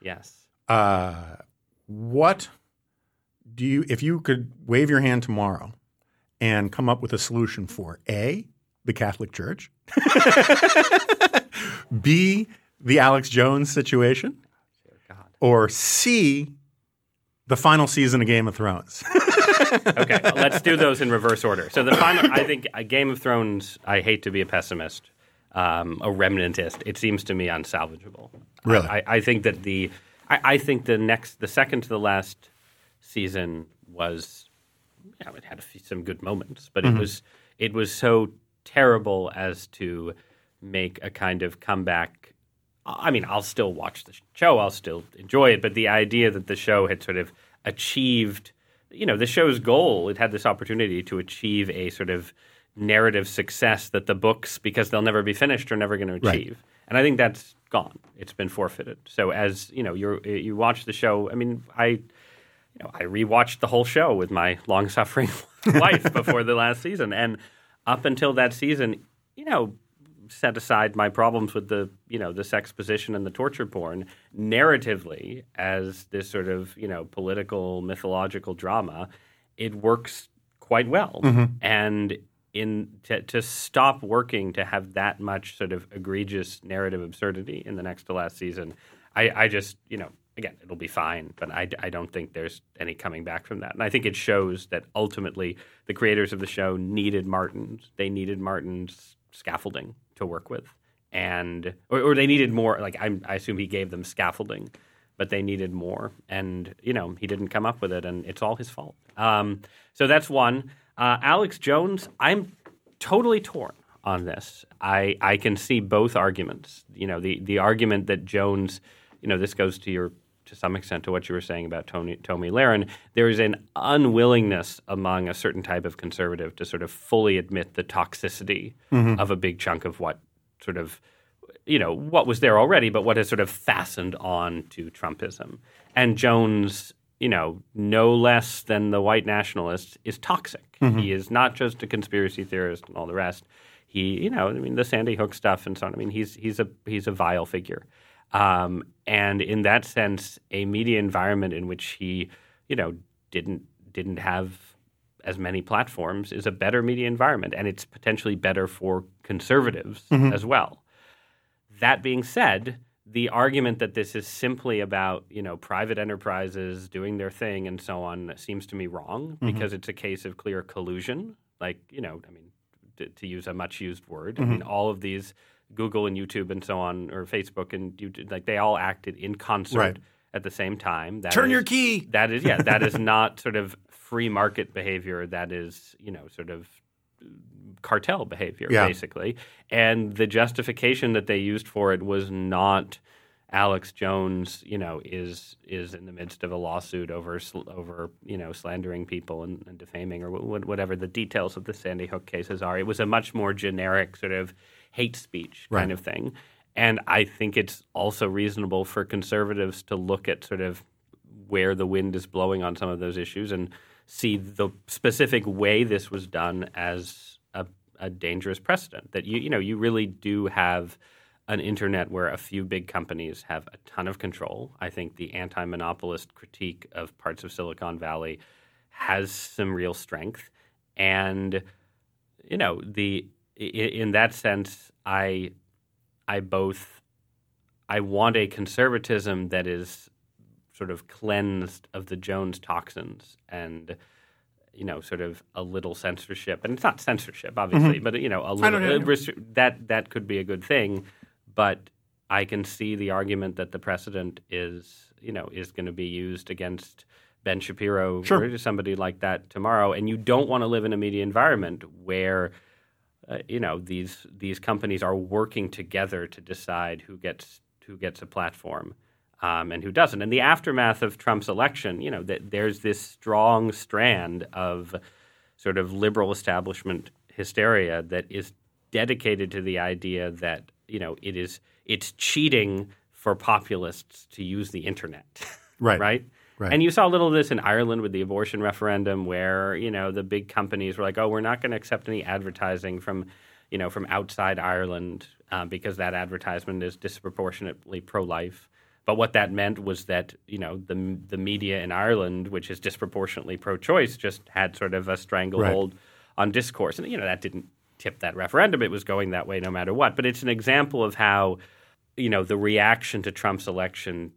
Yes. Uh, what do you if you could wave your hand tomorrow and come up with a solution for a the Catholic Church, B, the Alex Jones situation, or C, the final season of Game of Thrones? okay, let's do those in reverse order. So the final, I think, a Game of Thrones. I hate to be a pessimist, um, a remnantist. It seems to me unsalvageable. Really? I, I think that the, I, I think the next, the second to the last season was, you know, it had a few, some good moments, but it was, it was so terrible as to make a kind of comeback. I mean, I'll still watch the show. I'll still enjoy it. But the idea that the show had sort of achieved, you know, the show's goal, it had this opportunity to achieve a sort of narrative success that the books, because they'll never be finished, are never going to Right. achieve. And I think that's gone. It's been forfeited. So as you know, you you watch the show. I mean, I you know, I rewatched the whole show with my long suffering wife before the last season, and up until that season, you know, set aside my problems with the you know this exposition and the torture porn narratively as this sort of you know political mythological drama, it works quite well, mm-hmm. and in to, to stop working to have that much sort of egregious narrative absurdity in the next to last season, I, I just you know again it'll be fine, but I, I don't think there's any coming back from that, and I think it shows that ultimately the creators of the show needed Martin's, they needed Martin's scaffolding to work with, and or, or they needed more. Like I'm, I assume he gave them scaffolding. But they needed more, and you know he didn't come up with it, and it's all his fault. Um, so that's one. Uh, Alex Jones, I'm totally torn on this. I I can see both arguments. You know, the the argument that Jones, you know, this goes to your to some extent to what you were saying about Tony Tomi Lahren. There is an unwillingness among a certain type of conservative to sort of fully admit the toxicity mm-hmm. of a big chunk of what sort of you know what was there already, but what has sort of fastened on to Trumpism. And Jones, you know, no less than the white nationalist, is toxic. Mm-hmm. He is not just a conspiracy theorist and all the rest. He, you know, I mean, the Sandy Hook stuff and so on. I mean, he's he's a he's a vile figure. Um, and in that sense, a media environment in which he, you know, didn't didn't have as many platforms is a better media environment, and it's potentially better for conservatives mm-hmm. as well. That being said, the argument that this is simply about you know private enterprises doing their thing and so on seems to me wrong mm-hmm. because it's a case of clear collusion. Like you know, I mean, to, to use a much used word, I mm-hmm. mean, all of these Google and YouTube and so on, or Facebook and YouTube, like they all acted in concert Right. at the same time. That Turn is- your key. That is yeah, that is not sort of free market behavior. That is you know sort of cartel behavior, Yeah. basically. And the justification that they used for it was not Alex Jones, you know, is is in the midst of a lawsuit over over you know slandering people and, and defaming or wh- whatever the details of the Sandy Hook cases are. It was a much more generic sort of hate speech kind Right. of thing. And I think it's also reasonable for conservatives to look at sort of where the wind is blowing on some of those issues and see the specific way this was done as a, a dangerous precedent. That you you know you really do have an internet where a few big companies have a ton of control. I think the anti-monopolist critique of parts of Silicon Valley has some real strength, and you know the in that sense, I I both I want a conservatism that is sort of cleansed of the Jones toxins and you know sort of a little censorship. And it's not censorship obviously mm-hmm. but you know a little know, restri- that that could be a good thing. But I can see the argument that the precedent is you know is going to be used against Ben Shapiro Sure. or somebody like that tomorrow. And you don't want to live in a media environment where uh, you know these these companies are working together to decide who gets who gets a platform um, and who doesn't. In the aftermath of Trump's election, you know that there's this strong strand of sort of liberal establishment hysteria that is dedicated to the idea that you know it is it's cheating for populists to use the internet, Right. right? Right. And you saw a little of this in Ireland with the abortion referendum, where you know the big companies were like, "Oh, we're not going to accept any advertising from, you know, from outside Ireland uh, because that advertisement is disproportionately pro-life." But what that meant was that you know the the media in Ireland, which is disproportionately pro-choice, just had sort of a stranglehold on discourse, and you know that didn't tip that referendum. It was going that way no matter what. But it's an example of how, you know, the reaction to Trump's election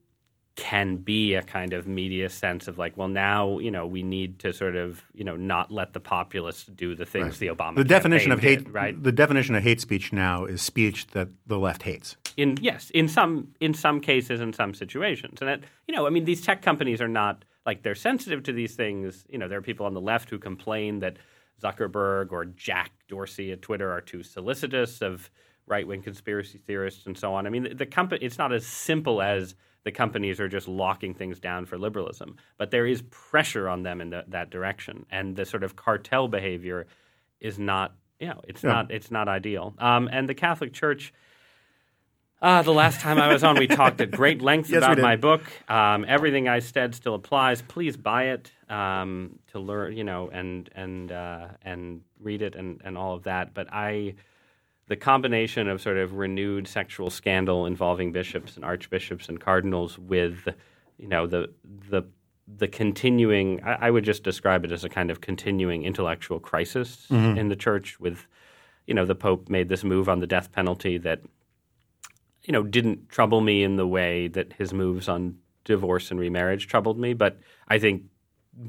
can be a kind of media sense of like, well, now you know we need to sort of you know not let the populists do the things right. the Obama. The definition of hate, did, right? The definition of hate speech now is speech that the left hates. In yes, in some in some cases, in some situations, and that you know, I mean, these tech companies are not like they're sensitive to these things. You know, there are people on the left who complain that Zuckerberg or Jack Dorsey at Twitter are too solicitous of right wing conspiracy theorists and so on. I mean, the, the company it's not as simple as the companies are just locking things down for liberalism. But there is pressure on them in the, that direction, and the sort of cartel behavior is not, you know, it's yeah. not it's not ideal. Um, and the Catholic Church. Uh, the last time I was on, we talked at great length yes, about my book. Um, everything I said still applies. Please buy it um, to learn, you know, and and uh, and read it and, and all of that. But I the combination of sort of renewed sexual scandal involving bishops and archbishops and cardinals with, you know, the the the continuing I, I would just describe it as a kind of continuing intellectual crisis mm-hmm. in the church with, you know, the Pope made this move on the death penalty that, you know, didn't trouble me in the way that his moves on divorce and remarriage troubled me, but I think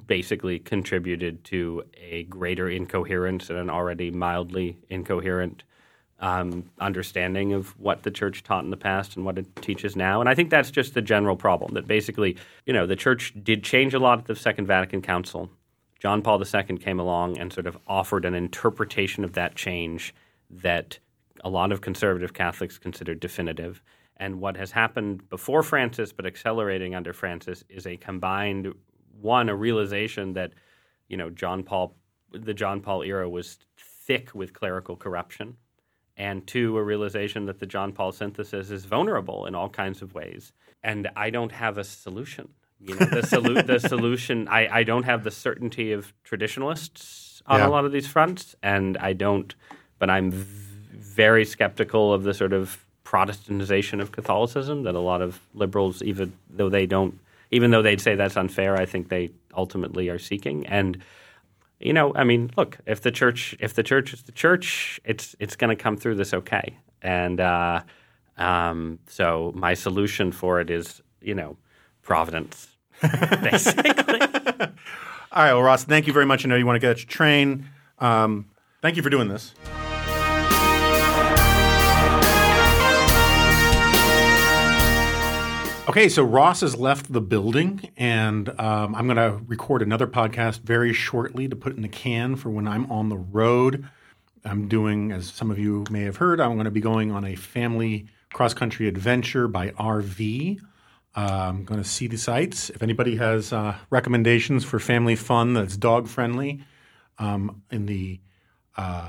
basically contributed to a greater incoherence in an already mildly incoherent um, understanding of what the church taught in the past and what it teaches now. And I think that's just the general problem that basically, you know, the church did change a lot at the Second Vatican Council. John Paul II came along and sort of offered an interpretation of that change that a lot of conservative Catholics considered definitive. And what has happened before Francis, but accelerating under Francis, is a combined one, a realization that, you know, John Paul, the John Paul era was thick with clerical corruption and two, a realization that the John Paul synthesis is vulnerable in all kinds of ways. And I don't have a solution. You know, the, solu- the solution, I, I don't have the certainty of traditionalists on yeah. a lot of these fronts, and I don't, but I'm v- very skeptical of the sort of Protestantization of Catholicism that a lot of liberals, even though they don't, even though they'd say that's unfair, I think they ultimately are seeking. And you know, I mean, look, if the church if the church is the church, it's it's going to come through this okay. And uh, um, so my solution for it is, you know, providence, basically. All right, well, Ross, thank you very much. I know you want to get your train. Um, thank you for doing this. Okay, so Ross has left the building, and um, I'm going to record another podcast very shortly to put in the can for when I'm on the road. I'm doing, as some of you may have heard, I'm going to be going on a family cross country adventure by RV. Uh, I'm going to see the sights. If anybody has uh, recommendations for family fun that's dog friendly um, in the uh,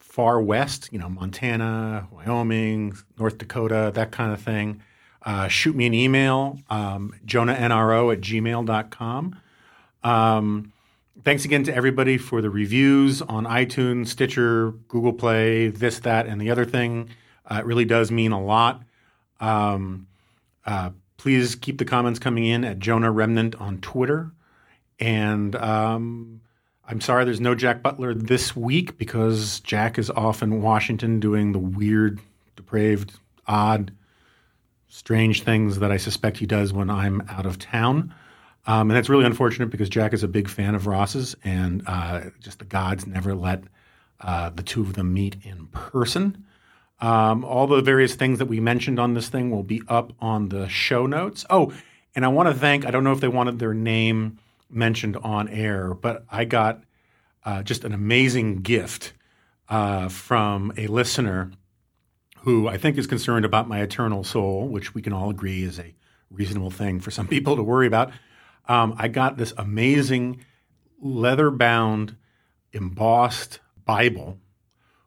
far west, you know, Montana, Wyoming, North Dakota, that kind of thing uh, shoot me an email, um, jonahnro at gmail.com. Um, thanks again to everybody for the reviews on iTunes, Stitcher, Google Play, this, that, and the other thing. Uh, it really does mean a lot. Um, uh, please keep the comments coming in at Jonah Remnant on Twitter. And um, I'm sorry there's no Jack Butler this week because Jack is off in Washington doing the weird, depraved, odd strange things that I suspect he does when I'm out of town. Um, and that's really unfortunate because Jack is a big fan of Ross's, and uh, just the gods never let uh, the two of them meet in person. Um, all the various things that we mentioned on this thing will be up on the show notes. Oh, and I want to thank, I don't know if they wanted their name mentioned on air, but I got uh, just an amazing gift uh, from a listener who I think is concerned about my eternal soul, which we can all agree is a reasonable thing for some people to worry about. Um, I got this amazing leather bound, embossed Bible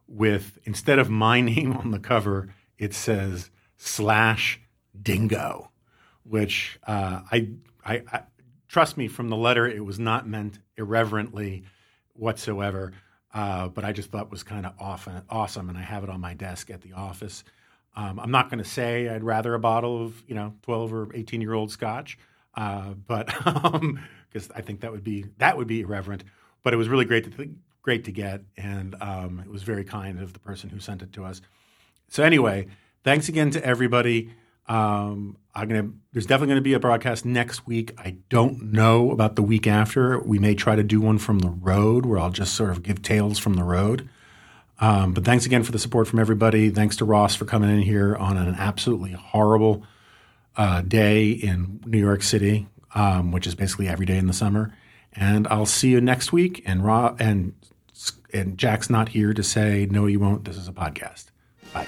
with, instead of my name on the cover, it says slash dingo, which uh, I, I, I, trust me from the letter, it was not meant irreverently whatsoever. Uh, but I just thought was kind of awesome, and I have it on my desk at the office. Um, I'm not going to say I'd rather a bottle of you know 12 or 18 year old Scotch, uh, but because um, I think that would be that would be irreverent. But it was really great to th- great to get, and um, it was very kind of the person who sent it to us. So anyway, thanks again to everybody. Um, I'm gonna. There's definitely going to be a broadcast next week. I don't know about the week after. We may try to do one from the road, where I'll just sort of give tales from the road. Um, but thanks again for the support from everybody. Thanks to Ross for coming in here on an absolutely horrible uh, day in New York City, um, which is basically every day in the summer. And I'll see you next week. And Ra- and and Jack's not here to say no, you won't. This is a podcast. Bye.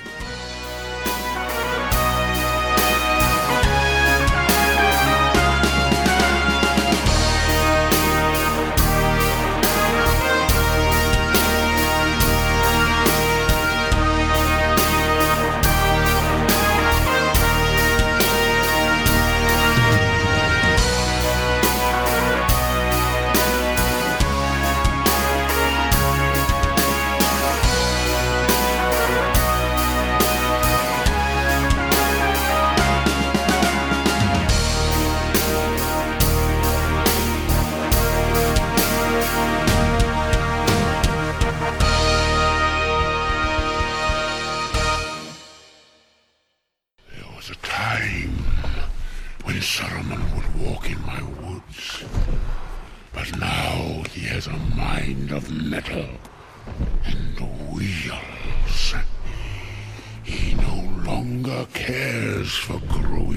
A mind of metal and wheels. He no longer cares for things.